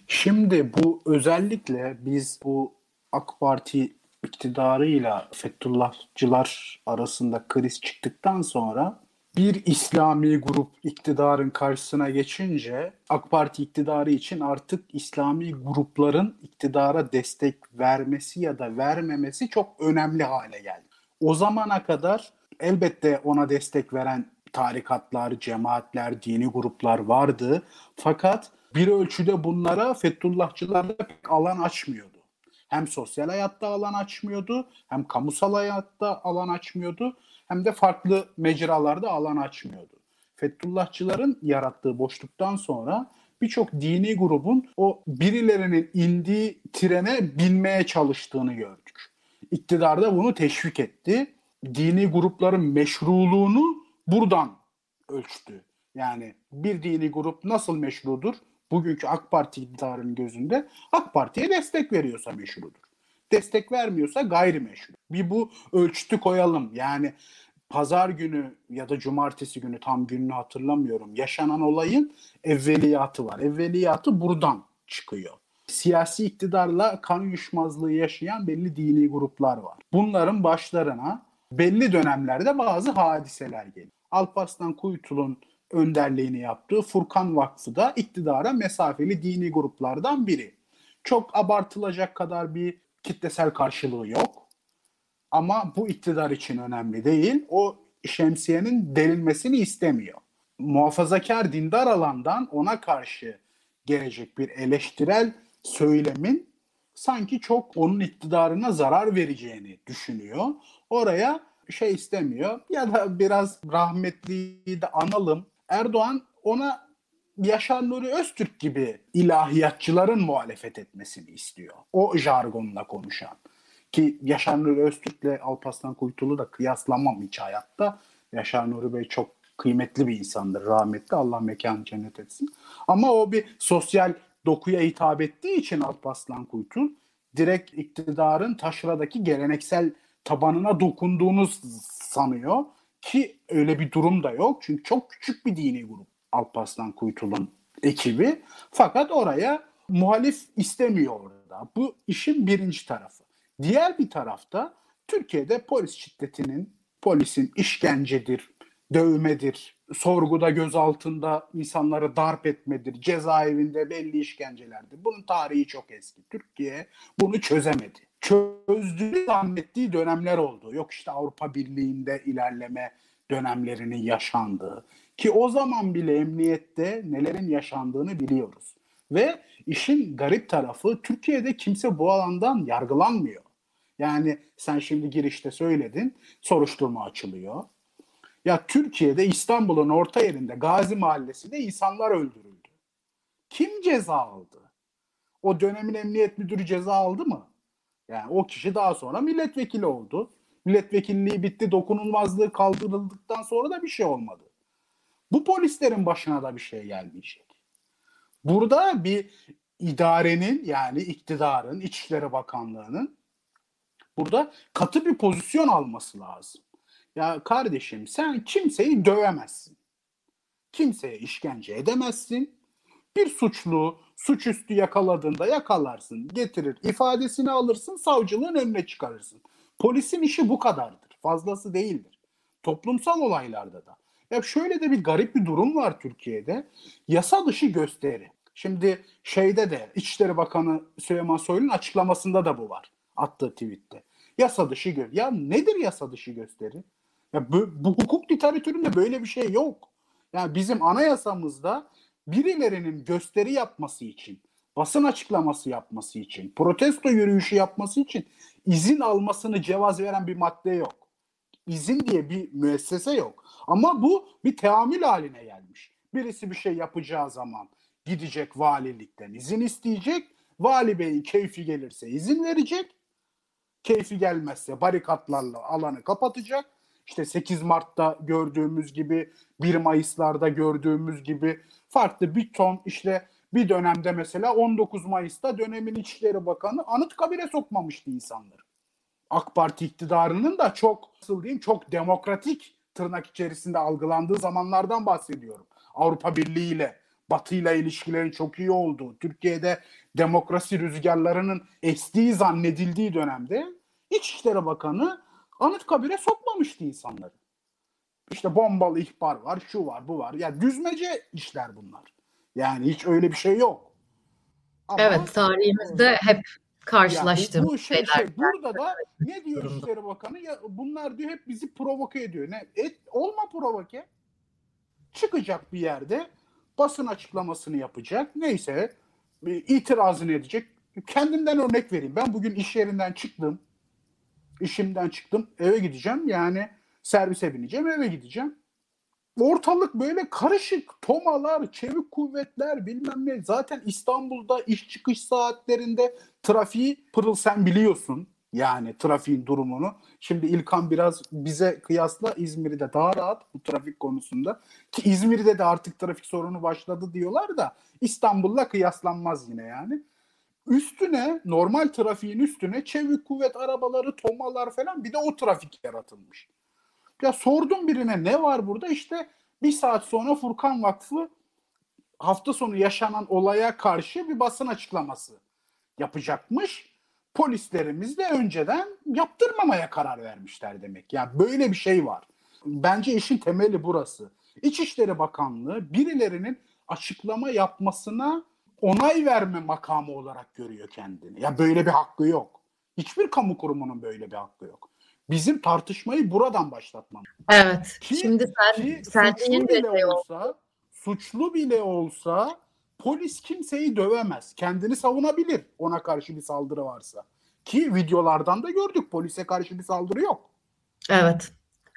Şimdi bu özellikle biz bu AK Parti iktidarıyla Fethullahçılar arasında kriz çıktıktan sonra bir İslami grup iktidarın karşısına geçince AK Parti iktidarı için artık İslami grupların iktidara destek vermesi ya da vermemesi çok önemli hale geldi. O zamana kadar elbette ona destek veren tarikatlar, cemaatler, dini gruplar vardı. Fakat bir ölçüde bunlara Fethullahçılar da pek alan açmıyordu hem sosyal hayatta alan açmıyordu, hem kamusal hayatta alan açmıyordu, hem de farklı mecralarda alan açmıyordu. Fethullahçıların yarattığı boşluktan sonra birçok dini grubun o birilerinin indiği trene binmeye çalıştığını gördük. İktidar da bunu teşvik etti. Dini grupların meşruluğunu buradan ölçtü. Yani bir dini grup nasıl meşrudur? Bugünkü AK Parti iktidarının gözünde AK Parti'ye destek veriyorsa meşrudur. Destek vermiyorsa gayrimeşru. Bir bu ölçütü koyalım. Yani pazar günü ya da cumartesi günü tam gününü hatırlamıyorum. Yaşanan olayın evveliyatı var. Evveliyatı buradan çıkıyor. Siyasi iktidarla kan uyuşmazlığı yaşayan belli dini gruplar var. Bunların başlarına belli dönemlerde bazı hadiseler geliyor. Alparslan Kuytul'un önderliğini yaptığı Furkan Vakfı da iktidara mesafeli dini gruplardan biri. Çok abartılacak kadar bir kitlesel karşılığı yok. Ama bu iktidar için önemli değil. O şemsiyenin delinmesini istemiyor. Muhafazakar dindar alandan ona karşı gelecek bir eleştirel söylemin sanki çok onun iktidarına zarar vereceğini düşünüyor. Oraya şey istemiyor ya da biraz rahmetliyi de analım. Erdoğan ona Yaşar Nuri Öztürk gibi ilahiyatçıların muhalefet etmesini istiyor. O jargonla konuşan. Ki Yaşar Nuri Öztürk'le Alparslan Kuytulu da kıyaslamam hiç hayatta. Yaşar Nuri Bey çok kıymetli bir insandır rahmetli. Allah mekanı cennet etsin. Ama o bir sosyal dokuya hitap ettiği için Alparslan Kuytul direkt iktidarın taşradaki geleneksel tabanına dokunduğunu sanıyor. Ki öyle bir durum da yok. Çünkü çok küçük bir dini grup Alparslan Kuytul'un ekibi. Fakat oraya muhalif istemiyor orada. Bu işin birinci tarafı. Diğer bir tarafta Türkiye'de polis şiddetinin, polisin işkencedir, dövmedir, sorguda gözaltında insanları darp etmedir, cezaevinde belli işkencelerdir. Bunun tarihi çok eski. Türkiye bunu çözemedi. Çözdüğü zannettiği dönemler oldu. Yok işte Avrupa Birliği'nde ilerleme dönemlerinin yaşandığı. Ki o zaman bile emniyette nelerin yaşandığını biliyoruz. Ve işin garip tarafı Türkiye'de kimse bu alandan yargılanmıyor. Yani sen şimdi girişte söyledin, soruşturma açılıyor. Ya Türkiye'de İstanbul'un orta yerinde Gazi Mahallesi'nde insanlar öldürüldü. Kim ceza aldı? O dönemin emniyet müdürü ceza aldı mı? Yani o kişi daha sonra milletvekili oldu. Milletvekilliği bitti, dokunulmazlığı kaldırıldıktan sonra da bir şey olmadı. Bu polislerin başına da bir şey gelmeyecek. Burada bir idarenin yani iktidarın, İçişleri Bakanlığı'nın burada katı bir pozisyon alması lazım. Ya kardeşim sen kimseyi dövemezsin. Kimseye işkence edemezsin. Bir suçlu suçüstü yakaladığında yakalarsın, getirir, ifadesini alırsın, savcılığın önüne çıkarırsın. Polisin işi bu kadardır. Fazlası değildir. Toplumsal olaylarda da. Ya şöyle de bir garip bir durum var Türkiye'de. Yasa dışı gösteri. Şimdi şeyde de İçişleri Bakanı Süleyman Soylu'nun açıklamasında da bu var. Attığı tweette. Yasa dışı gö Ya nedir yasa dışı gösteri? Ya bu, bu hukuk literatüründe böyle bir şey yok. Yani bizim anayasamızda birilerinin gösteri yapması için, basın açıklaması yapması için, protesto yürüyüşü yapması için izin almasını cevaz veren bir madde yok. İzin diye bir müessese yok. Ama bu bir teamül haline gelmiş. Birisi bir şey yapacağı zaman gidecek valilikten izin isteyecek. Vali beyin keyfi gelirse izin verecek. Keyfi gelmezse barikatlarla alanı kapatacak. İşte 8 Mart'ta gördüğümüz gibi 1 Mayıs'larda gördüğümüz gibi farklı bir ton işte bir dönemde mesela 19 Mayıs'ta dönemin İçişleri Bakanı Anıtkabir'e sokmamıştı insanları. AK Parti iktidarının da çok nasıl diyeyim çok demokratik tırnak içerisinde algılandığı zamanlardan bahsediyorum. Avrupa Birliği ile Batı ile ilişkilerin çok iyi olduğu, Türkiye'de demokrasi rüzgarlarının estiği zannedildiği dönemde İçişleri Bakanı Anıtkabir'e sokmamıştı insanları. İşte bombalı ihbar var, şu var, bu var. Ya yani düzmece işler bunlar. Yani hiç öyle bir şey yok. Ama, evet, tarihimizde hep karşılaştığımız bu şey, şeyler. Şey, burada da ne diyor İçişleri Bakanı? Ya bunlar diyor hep bizi provoke ediyor. Ne? Et, olma provoke. Çıkacak bir yerde basın açıklamasını yapacak. Neyse itirazını edecek. Kendimden örnek vereyim. Ben bugün iş yerinden çıktım. İşimden çıktım. Eve gideceğim. Yani servise bineceğim. Eve gideceğim. Ortalık böyle karışık. Tomalar, çevik kuvvetler bilmem ne. Zaten İstanbul'da iş çıkış saatlerinde trafiği pırıl sen biliyorsun. Yani trafiğin durumunu. Şimdi İlkan biraz bize kıyasla İzmir'de daha rahat bu trafik konusunda. Ki İzmir'de de artık trafik sorunu başladı diyorlar da İstanbul'la kıyaslanmaz yine yani. Üstüne normal trafiğin üstüne çevik kuvvet arabaları, tomalar falan bir de o trafik yaratılmış. Ya sordum birine ne var burada? İşte bir saat sonra Furkan Vakfı hafta sonu yaşanan olaya karşı bir basın açıklaması yapacakmış. Polislerimiz de önceden yaptırmamaya karar vermişler demek. Yani böyle bir şey var. Bence işin temeli burası. İçişleri Bakanlığı birilerinin açıklama yapmasına onay verme makamı olarak görüyor kendini. Ya böyle bir hakkı yok. Hiçbir kamu kurumunun böyle bir hakkı yok. Bizim tartışmayı buradan başlatmamız. Evet. Ki, Şimdi sen ki sen suçlu bile olsa, suçlu bile olsa polis kimseyi dövemez. Kendini savunabilir ona karşı bir saldırı varsa. Ki videolardan da gördük polise karşı bir saldırı yok. Evet.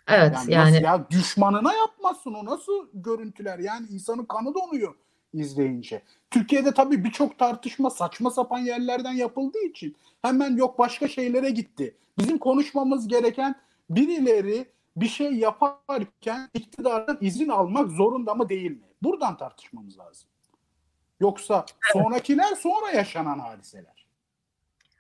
Evet Yani, yani, ya düşmanına yapmazsın o nasıl görüntüler yani insanın kanı donuyor izleyince. Türkiye'de tabii birçok tartışma saçma sapan yerlerden yapıldığı için hemen yok başka şeylere gitti. Bizim konuşmamız gereken birileri bir şey yaparken iktidardan izin almak zorunda mı değil mi? Buradan tartışmamız lazım. Yoksa sonrakiler sonra yaşanan hadiseler.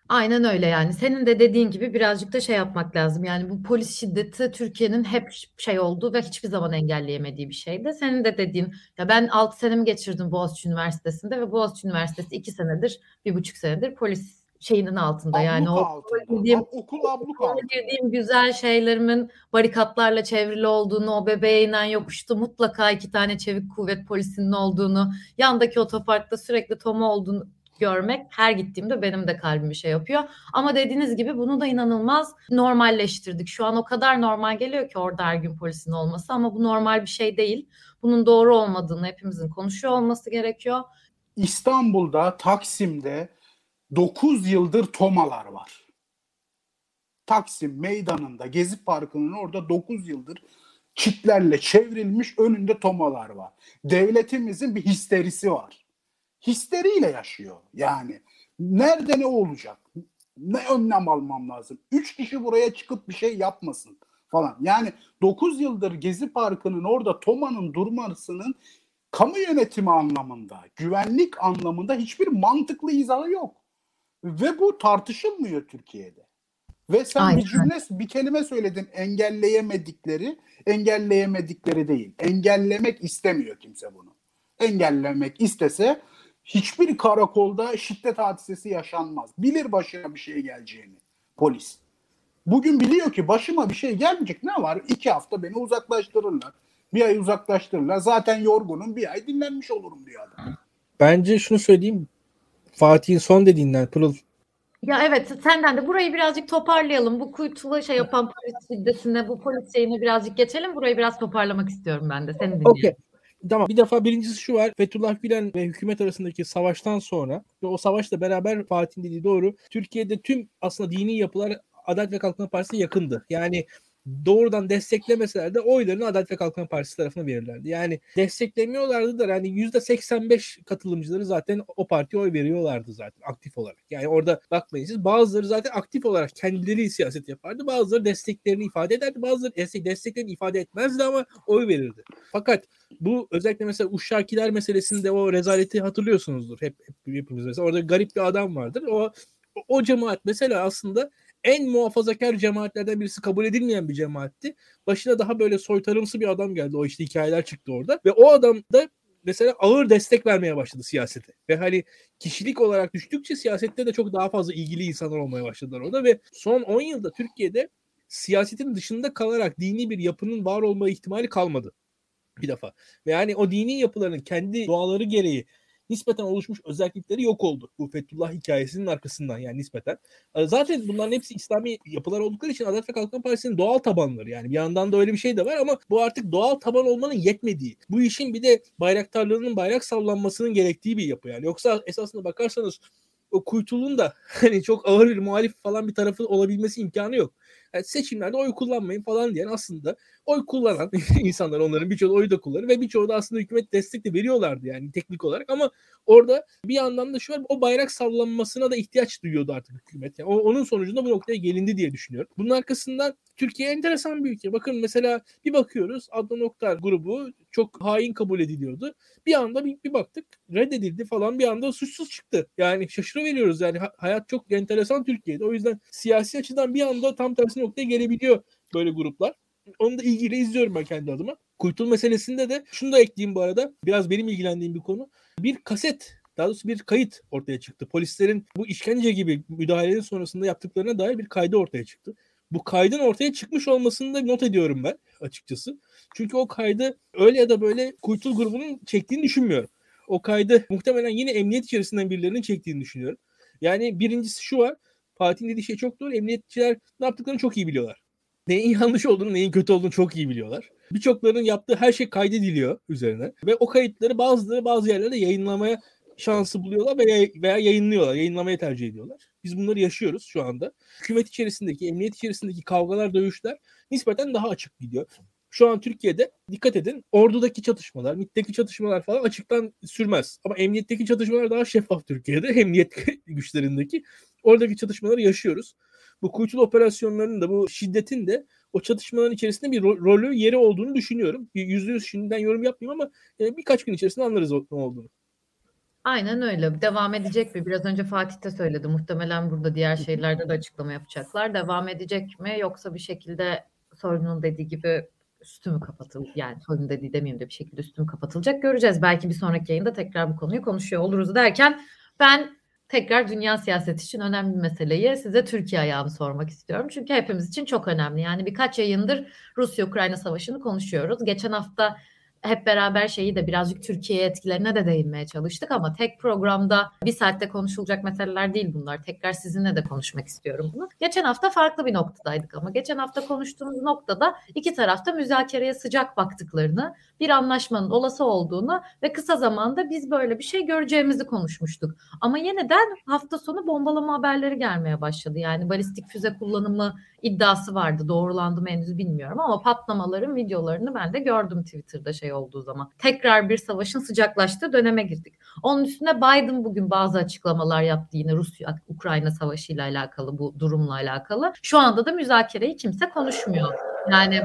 Aynen öyle yani. Senin de dediğin gibi birazcık da şey yapmak lazım. Yani bu polis şiddeti Türkiye'nin hep şey olduğu ve hiçbir zaman engelleyemediği bir şeydi. Senin de dediğin ya ben 6 senemi geçirdim Boğaziçi Üniversitesi'nde ve Boğaziçi Üniversitesi 2 senedir, bir buçuk senedir polis şeyinin altında. Yani Abluka o altında. girdiğim, okul abluka altında. <laughs> girdiğim güzel şeylerimin barikatlarla çevrili olduğunu, o bebeğe inen yokuşta mutlaka iki tane çevik kuvvet polisinin olduğunu, yandaki otoparkta sürekli Toma olduğunu görmek her gittiğimde benim de kalbimi şey yapıyor. Ama dediğiniz gibi bunu da inanılmaz normalleştirdik. Şu an o kadar normal geliyor ki orada her gün polisin olması ama bu normal bir şey değil. Bunun doğru olmadığını hepimizin konuşuyor olması gerekiyor. İstanbul'da, Taksim'de 9 yıldır tomalar var. Taksim meydanında, Gezi Parkı'nın orada 9 yıldır çitlerle çevrilmiş önünde tomalar var. Devletimizin bir histerisi var. Histeriyle yaşıyor yani. Nerede ne olacak? Ne önlem almam lazım? Üç kişi buraya çıkıp bir şey yapmasın falan. Yani 9 yıldır Gezi Parkı'nın orada Toma'nın durmasının kamu yönetimi anlamında, güvenlik anlamında hiçbir mantıklı izahı yok. Ve bu tartışılmıyor Türkiye'de. Ve sen Aynen. bir cümle, bir kelime söyledin. Engelleyemedikleri, engelleyemedikleri değil. Engellemek istemiyor kimse bunu. Engellemek istese hiçbir karakolda şiddet hadisesi yaşanmaz. Bilir başına bir şey geleceğini polis. Bugün biliyor ki başıma bir şey gelmeyecek. Ne var? İki hafta beni uzaklaştırırlar. Bir ay uzaklaştırırlar. Zaten yorgunum. Bir ay dinlenmiş olurum diyor adam. Bence şunu söyleyeyim. Fatih'in son dediğinden Pırıl Ya evet senden de burayı birazcık toparlayalım. Bu kuytulu şey yapan polis şiddetine, bu polis şeyine birazcık geçelim. Burayı biraz toparlamak istiyorum ben de. Seni dinliyorum. Okey. Tamam. Bir defa birincisi şu var. Fethullah Gülen ve hükümet arasındaki savaştan sonra ve o savaşla beraber Fatih'in dediği doğru. Türkiye'de tüm aslında dini yapılar Adalet ve Kalkınma Partisi'ne yakındı. Yani doğrudan desteklemeseler de oylarını Adalet ve Kalkınma Partisi tarafına verirlerdi. Yani desteklemiyorlardı da yani %85 katılımcıları zaten o partiye oy veriyorlardı zaten aktif olarak. Yani orada bakmayın siz bazıları zaten aktif olarak kendileri siyaset yapardı. Bazıları desteklerini ifade ederdi. Bazıları destek, desteklerini ifade etmezdi ama oy verirdi. Fakat bu özellikle mesela Uşşakiler meselesinde o rezaleti hatırlıyorsunuzdur hep, hep hepimiz mesela. Orada garip bir adam vardır. O o cemaat mesela aslında en muhafazakar cemaatlerden birisi kabul edilmeyen bir cemaatti. Başına daha böyle soytarımsı bir adam geldi. O işte hikayeler çıktı orada. Ve o adam da mesela ağır destek vermeye başladı siyasete. Ve hani kişilik olarak düştükçe siyasette de çok daha fazla ilgili insanlar olmaya başladılar orada. Ve son 10 yılda Türkiye'de siyasetin dışında kalarak dini bir yapının var olma ihtimali kalmadı. Bir defa. Ve yani o dini yapıların kendi doğaları gereği nispeten oluşmuş özellikleri yok oldu. Bu Fethullah hikayesinin arkasından yani nispeten. E, Zaten bunların hepsi İslami yapılar oldukları için Adalet ve Kalkınma Partisi'nin doğal tabanları. Yani bir yandan da öyle bir şey de var ama bu artık doğal taban olmanın yetmediği. Bu işin bir de bayraktarlığının bayrak sallanmasının gerektiği bir yapı yani. Yoksa esasında bakarsanız o kuytulun da <laughs> hani çok ağır bir muhalif falan bir tarafı olabilmesi imkanı yok. Yani seçimlerde oy kullanmayın falan diyen aslında oy kullanan <laughs> insanlar onların birçoğu oyu da kullanır ve birçoğu da aslında hükümet destek de veriyorlardı yani teknik olarak ama orada bir yandan da şu var o bayrak sallanmasına da ihtiyaç duyuyordu artık hükümet. Yani onun sonucunda bu noktaya gelindi diye düşünüyorum. Bunun arkasından Türkiye enteresan bir ülke. Bakın mesela bir bakıyoruz Adnan Oktar grubu çok hain kabul ediliyordu. Bir anda bir, bir baktık reddedildi falan bir anda suçsuz çıktı. Yani şaşırıveriyoruz yani Ha- hayat çok enteresan Türkiye'de. O yüzden siyasi açıdan bir anda tam tersi noktaya gelebiliyor böyle gruplar. Onu da ilgiyle izliyorum ben kendi adıma. Kuytul meselesinde de şunu da ekleyeyim bu arada. Biraz benim ilgilendiğim bir konu. Bir kaset daha doğrusu bir kayıt ortaya çıktı. Polislerin bu işkence gibi müdahalenin sonrasında yaptıklarına dair bir kaydı ortaya çıktı. Bu kaydın ortaya çıkmış olmasını da not ediyorum ben açıkçası. Çünkü o kaydı öyle ya da böyle Kuytul grubunun çektiğini düşünmüyorum. O kaydı muhtemelen yine emniyet içerisinden birilerinin çektiğini düşünüyorum. Yani birincisi şu var. Fatih'in dediği şey çok doğru. Emniyetçiler ne yaptıklarını çok iyi biliyorlar. Neyin yanlış olduğunu, neyin kötü olduğunu çok iyi biliyorlar. Birçoklarının yaptığı her şey kaydediliyor üzerine. Ve o kayıtları bazıları bazı yerlerde yayınlamaya şansı buluyorlar veya, veya yayınlıyorlar. Yayınlamayı tercih ediyorlar. Biz bunları yaşıyoruz şu anda. Hükümet içerisindeki, emniyet içerisindeki kavgalar, dövüşler nispeten daha açık gidiyor. Şu an Türkiye'de dikkat edin ordudaki çatışmalar, MİT'teki çatışmalar falan açıktan sürmez. Ama emniyetteki çatışmalar daha şeffaf Türkiye'de. <laughs> Emniyet güçlerindeki. Oradaki çatışmaları yaşıyoruz. Bu kuytul operasyonlarının da bu şiddetin de o çatışmaların içerisinde bir ro- rolü yeri olduğunu düşünüyorum. Yüzde yüz şimdiden yorum yapmayayım ama e, birkaç gün içerisinde anlarız ne olduğunu. Aynen öyle. Devam edecek mi? Biraz önce Fatih de söyledi. Muhtemelen burada diğer şeylerde de açıklama yapacaklar. Devam edecek mi? Yoksa bir şekilde Soylu'nun dediği gibi üstü mü kapatıl yani Soylu'nun dediği demeyeyim de bir şekilde üstü mü kapatılacak göreceğiz. Belki bir sonraki yayında tekrar bu konuyu konuşuyor oluruz derken ben tekrar dünya siyaseti için önemli bir meseleyi size Türkiye ayağını sormak istiyorum. Çünkü hepimiz için çok önemli. Yani birkaç yayındır Rusya-Ukrayna savaşını konuşuyoruz. Geçen hafta hep beraber şeyi de birazcık Türkiye etkilerine de değinmeye çalıştık ama tek programda bir saatte konuşulacak meseleler değil bunlar. Tekrar sizinle de konuşmak istiyorum bunu. Geçen hafta farklı bir noktadaydık ama geçen hafta konuştuğumuz noktada iki tarafta müzakereye sıcak baktıklarını, bir anlaşmanın olası olduğunu ve kısa zamanda biz böyle bir şey göreceğimizi konuşmuştuk. Ama yeniden hafta sonu bombalama haberleri gelmeye başladı. Yani balistik füze kullanımı iddiası vardı. Doğrulandı mı henüz bilmiyorum ama patlamaların videolarını ben de gördüm Twitter'da şey olduğu zaman. Tekrar bir savaşın sıcaklaştığı döneme girdik. Onun üstüne Biden bugün bazı açıklamalar yaptı yine Rusya-Ukrayna savaşı ile alakalı bu durumla alakalı. Şu anda da müzakereyi kimse konuşmuyor. Yani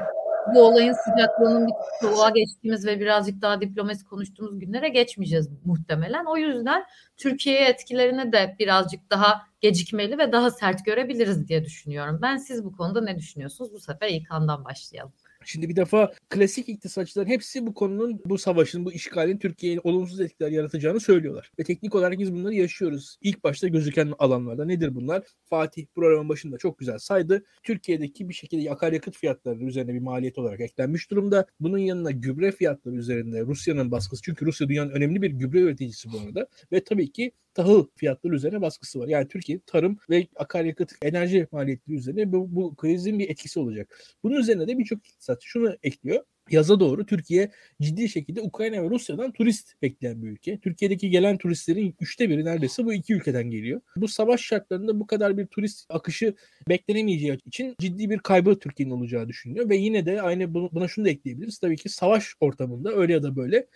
bu olayın sıcaklığının bir soğuğa geçtiğimiz ve birazcık daha diplomasi konuştuğumuz günlere geçmeyeceğiz muhtemelen. O yüzden Türkiye'ye etkilerini de birazcık daha gecikmeli ve daha sert görebiliriz diye düşünüyorum. Ben siz bu konuda ne düşünüyorsunuz? Bu sefer İlkan'dan başlayalım. Şimdi bir defa klasik iktisatçıların hepsi bu konunun, bu savaşın, bu işgalin Türkiye'ye olumsuz etkiler yaratacağını söylüyorlar. Ve teknik olarak biz bunları yaşıyoruz. İlk başta gözüken alanlarda nedir bunlar? Fatih programın başında çok güzel saydı. Türkiye'deki bir şekilde akaryakıt fiyatları üzerine bir maliyet olarak eklenmiş durumda. Bunun yanına gübre fiyatları üzerinde Rusya'nın baskısı. Çünkü Rusya dünyanın önemli bir gübre üreticisi bu arada. Ve tabii ki tahıl fiyatları üzerine baskısı var. Yani Türkiye tarım ve akaryakıt enerji maliyetleri üzerine bu, bu krizin bir etkisi olacak. Bunun üzerine de birçok iktisatçı şunu ekliyor yaza doğru Türkiye ciddi şekilde Ukrayna ve Rusya'dan turist bekleyen bir ülke. Türkiye'deki gelen turistlerin üçte biri neredeyse bu iki ülkeden geliyor. Bu savaş şartlarında bu kadar bir turist akışı beklenemeyeceği için ciddi bir kaybı Türkiye'nin olacağı düşünülüyor ve yine de aynı buna şunu da ekleyebiliriz. Tabii ki savaş ortamında öyle ya da böyle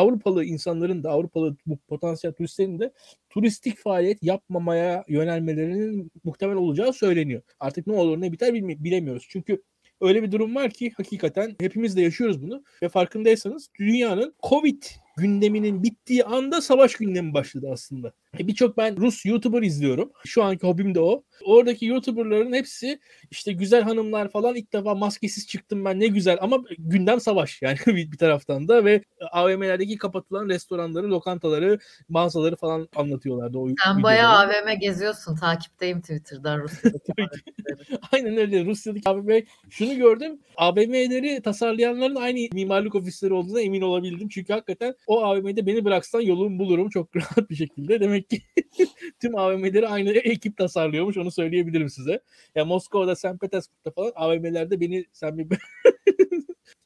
Avrupalı insanların da Avrupalı bu potansiyel turistlerin de turistik faaliyet yapmamaya yönelmelerinin muhtemel olacağı söyleniyor. Artık ne olur ne biter bilemiyoruz. Çünkü öyle bir durum var ki hakikaten hepimiz de yaşıyoruz bunu ve farkındaysanız dünyanın Covid gündeminin bittiği anda savaş gündemi başladı aslında. E, Birçok ben Rus YouTuber izliyorum. Şu anki hobim de o. Oradaki YouTuber'ların hepsi işte güzel hanımlar falan ilk defa maskesiz çıktım ben ne güzel ama gündem savaş yani <laughs> bir, bir taraftan da ve AVM'lerdeki kapatılan restoranları, lokantaları, mağazaları falan anlatıyorlardı. O Sen videoları. bayağı AVM geziyorsun. Takipteyim Twitter'dan Rusya'daki <laughs> Aynen öyle. Rusya'daki AVM şunu gördüm. AVM'leri tasarlayanların aynı mimarlık ofisleri olduğuna emin olabildim. Çünkü hakikaten o AVM'de beni bıraksan yolumu bulurum çok <laughs> rahat bir şekilde. Demek ki <laughs> tüm AVM'leri aynı ekip tasarlıyormuş onu söyleyebilirim size. Ya Moskova'da, St. Petersburg'da falan AVM'lerde beni sen bir <laughs>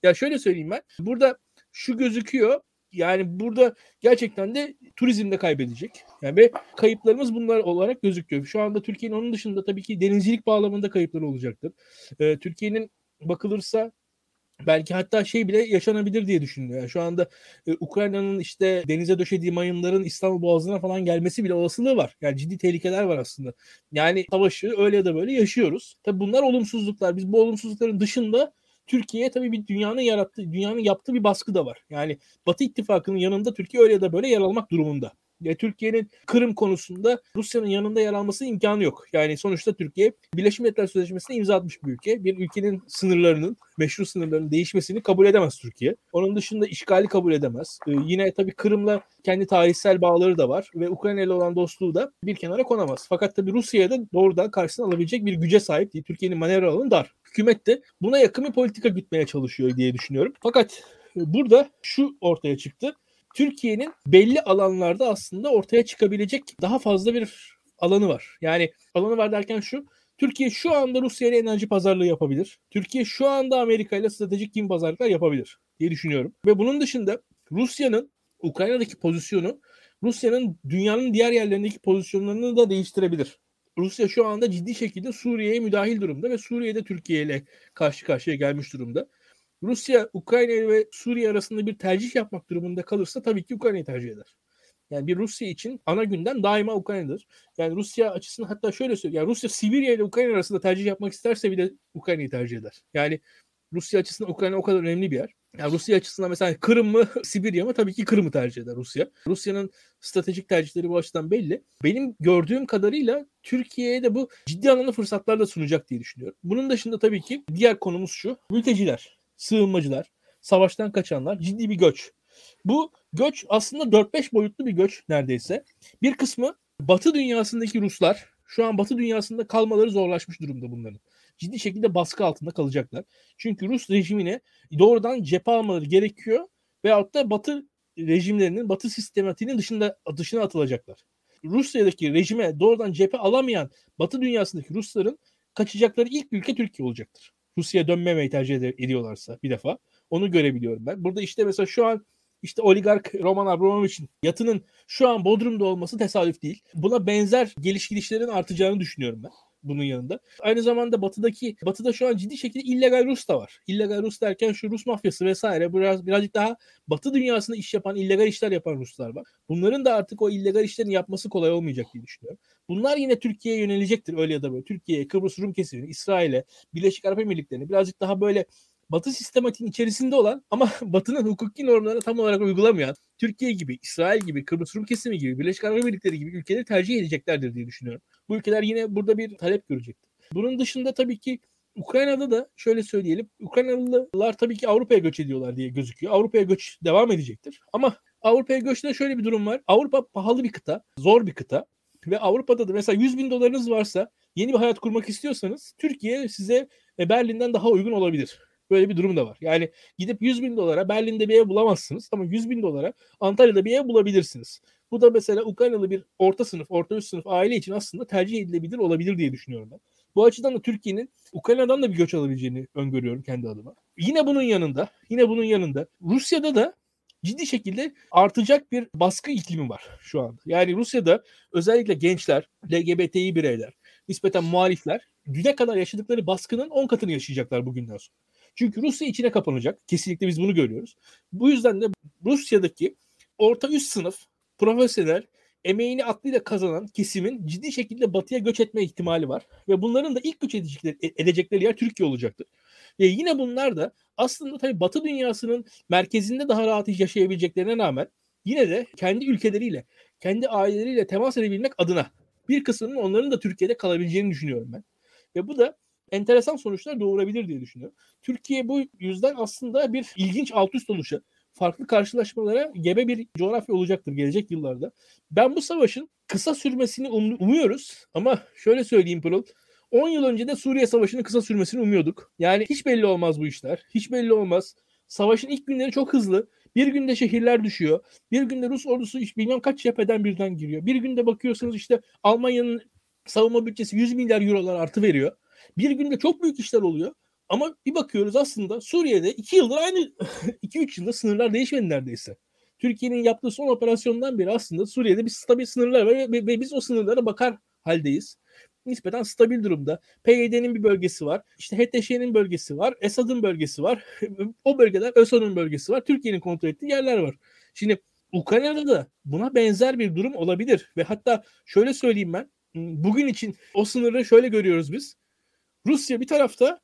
ya şöyle söyleyeyim ben. Burada şu gözüküyor. Yani burada gerçekten de turizm de kaybedecek. Yani ve kayıplarımız bunlar olarak gözüküyor. Şu anda Türkiye'nin onun dışında tabii ki denizcilik bağlamında kayıpları olacaktır. Ee, Türkiye'nin bakılırsa belki hatta şey bile yaşanabilir diye düşünülüyor. Yani şu anda e, Ukrayna'nın işte denize döşediği mayınların İstanbul Boğazı'na falan gelmesi bile olasılığı var. Yani ciddi tehlikeler var aslında. Yani savaşı öyle ya da böyle yaşıyoruz. Tabii bunlar olumsuzluklar. Biz bu olumsuzlukların dışında Türkiye'ye tabii bir dünyanın yarattığı, dünyanın yaptığı bir baskı da var. Yani Batı ittifakının yanında Türkiye öyle ya da böyle yer almak durumunda. Ya Türkiye'nin Kırım konusunda Rusya'nın yanında yer alması imkanı yok. Yani sonuçta Türkiye Birleşmiş Milletler Sözleşmesi'ne imza atmış bir ülke. Bir ülkenin sınırlarının, meşru sınırlarının değişmesini kabul edemez Türkiye. Onun dışında işgali kabul edemez. Ee, yine tabii Kırım'la kendi tarihsel bağları da var ve Ukrayna ile olan dostluğu da bir kenara konamaz. Fakat tabii Rusya'ya da doğrudan karşısına alabilecek bir güce sahip değil. Türkiye'nin manevra alanı dar. Hükümet de buna yakın bir politika gütmeye çalışıyor diye düşünüyorum. Fakat burada şu ortaya çıktı. Türkiye'nin belli alanlarda aslında ortaya çıkabilecek daha fazla bir alanı var. Yani alanı var derken şu. Türkiye şu anda Rusya ile enerji pazarlığı yapabilir. Türkiye şu anda Amerika ile stratejik kim pazarlıklar yapabilir diye düşünüyorum. Ve bunun dışında Rusya'nın Ukrayna'daki pozisyonu Rusya'nın dünyanın diğer yerlerindeki pozisyonlarını da değiştirebilir. Rusya şu anda ciddi şekilde Suriye'ye müdahil durumda ve Suriye'de Türkiye ile karşı karşıya gelmiş durumda. Rusya, Ukrayna ve Suriye arasında bir tercih yapmak durumunda kalırsa tabii ki Ukrayna'yı tercih eder. Yani bir Rusya için ana gündem daima Ukrayna'dır. Yani Rusya açısından hatta şöyle söyleyeyim. Yani Rusya Sibirya ile Ukrayna arasında tercih yapmak isterse bile Ukrayna'yı tercih eder. Yani Rusya açısından Ukrayna o kadar önemli bir yer. Yani Rusya açısından mesela Kırım mı <laughs> Sibirya mı tabii ki Kırım'ı tercih eder Rusya. Rusya'nın stratejik tercihleri bu açıdan belli. Benim gördüğüm kadarıyla Türkiye'ye de bu ciddi anlamda fırsatlar da sunacak diye düşünüyorum. Bunun dışında tabii ki diğer konumuz şu. Mülteciler sığınmacılar, savaştan kaçanlar ciddi bir göç. Bu göç aslında 4-5 boyutlu bir göç neredeyse. Bir kısmı Batı dünyasındaki Ruslar şu an Batı dünyasında kalmaları zorlaşmış durumda bunların. Ciddi şekilde baskı altında kalacaklar. Çünkü Rus rejimine doğrudan cephe almaları gerekiyor veyahut da Batı rejimlerinin, Batı sistematiğinin dışında dışına atılacaklar. Rusya'daki rejime doğrudan cephe alamayan Batı dünyasındaki Rusların kaçacakları ilk ülke Türkiye olacaktır. Rusya'ya dönmemeyi tercih ediyorlarsa bir defa. Onu görebiliyorum ben. Burada işte mesela şu an işte oligark Roman Abramovich'in yatının şu an Bodrum'da olması tesadüf değil. Buna benzer geliş gidişlerin artacağını düşünüyorum ben bunun yanında. Aynı zamanda batıdaki batıda şu an ciddi şekilde illegal Rus da var. İllegal Rus derken şu Rus mafyası vesaire biraz birazcık daha batı dünyasında iş yapan, illegal işler yapan Ruslar var. Bunların da artık o illegal işlerin yapması kolay olmayacak diye düşünüyorum. Bunlar yine Türkiye'ye yönelecektir öyle ya da böyle. Türkiye'ye, Kıbrıs Rum kesimine, İsrail'e, Birleşik Arap Emirlikleri'ne birazcık daha böyle Batı sistematiğin içerisinde olan ama <laughs> Batı'nın hukuki normlarını tam olarak uygulamayan Türkiye gibi, İsrail gibi, Kıbrıs Rum kesimi gibi, Birleşik Arap Emirlikleri gibi ülkeleri tercih edeceklerdir diye düşünüyorum. Bu ülkeler yine burada bir talep görecektir. Bunun dışında tabii ki Ukrayna'da da şöyle söyleyelim. Ukraynalılar tabii ki Avrupa'ya göç ediyorlar diye gözüküyor. Avrupa'ya göç devam edecektir. Ama Avrupa'ya göçte şöyle bir durum var. Avrupa pahalı bir kıta, zor bir kıta. Ve Avrupa'da da mesela 100 bin dolarınız varsa yeni bir hayat kurmak istiyorsanız Türkiye size e, Berlin'den daha uygun olabilir. Böyle bir durum da var. Yani gidip 100 bin dolara Berlin'de bir ev bulamazsınız ama 100 bin dolara Antalya'da bir ev bulabilirsiniz. Bu da mesela Ukraynalı bir orta sınıf, orta üst sınıf aile için aslında tercih edilebilir olabilir diye düşünüyorum ben. Bu açıdan da Türkiye'nin Ukrayna'dan da bir göç alabileceğini öngörüyorum kendi adıma. Yine bunun yanında, yine bunun yanında Rusya'da da ciddi şekilde artacak bir baskı iklimi var şu anda. Yani Rusya'da özellikle gençler, LGBTİ bireyler, nispeten muhalifler düne kadar yaşadıkları baskının 10 katını yaşayacaklar bugünden sonra. Çünkü Rusya içine kapanacak. Kesinlikle biz bunu görüyoruz. Bu yüzden de Rusya'daki orta üst sınıf profesyonel emeğini aklıyla kazanan kesimin ciddi şekilde batıya göç etme ihtimali var. Ve bunların da ilk göç edecekleri, edecekleri yer Türkiye olacaktır. Ve yine bunlar da aslında tabii batı dünyasının merkezinde daha rahat yaşayabileceklerine rağmen yine de kendi ülkeleriyle, kendi aileleriyle temas edebilmek adına bir kısmının onların da Türkiye'de kalabileceğini düşünüyorum ben. Ve bu da enteresan sonuçlar doğurabilir diye düşünüyorum. Türkiye bu yüzden aslında bir ilginç alt üst oluşa, farklı karşılaşmalara gebe bir coğrafya olacaktır gelecek yıllarda. Ben bu savaşın kısa sürmesini um- umuyoruz ama şöyle söyleyeyim Pırıl. 10 yıl önce de Suriye Savaşı'nın kısa sürmesini umuyorduk. Yani hiç belli olmaz bu işler. Hiç belli olmaz. Savaşın ilk günleri çok hızlı. Bir günde şehirler düşüyor. Bir günde Rus ordusu hiç bilmem kaç cepheden birden giriyor. Bir günde bakıyorsunuz işte Almanya'nın savunma bütçesi 100 milyar eurolar artı veriyor. Bir günde çok büyük işler oluyor. Ama bir bakıyoruz aslında Suriye'de 2 yıldır aynı <laughs> 2-3 yılda sınırlar değişmedi neredeyse. Türkiye'nin yaptığı son operasyondan beri aslında Suriye'de bir stabil sınırlar var ve, ve, ve biz o sınırlara bakar haldeyiz. Nispeten stabil durumda. PYD'nin bir bölgesi var. İşte HTŞ'nin bölgesi var. Esad'ın bölgesi var. <laughs> o bölgeler ÖSO'nun bölgesi var. Türkiye'nin kontrol ettiği yerler var. Şimdi Ukrayna'da da buna benzer bir durum olabilir. Ve hatta şöyle söyleyeyim ben. Bugün için o sınırı şöyle görüyoruz biz. Rusya bir tarafta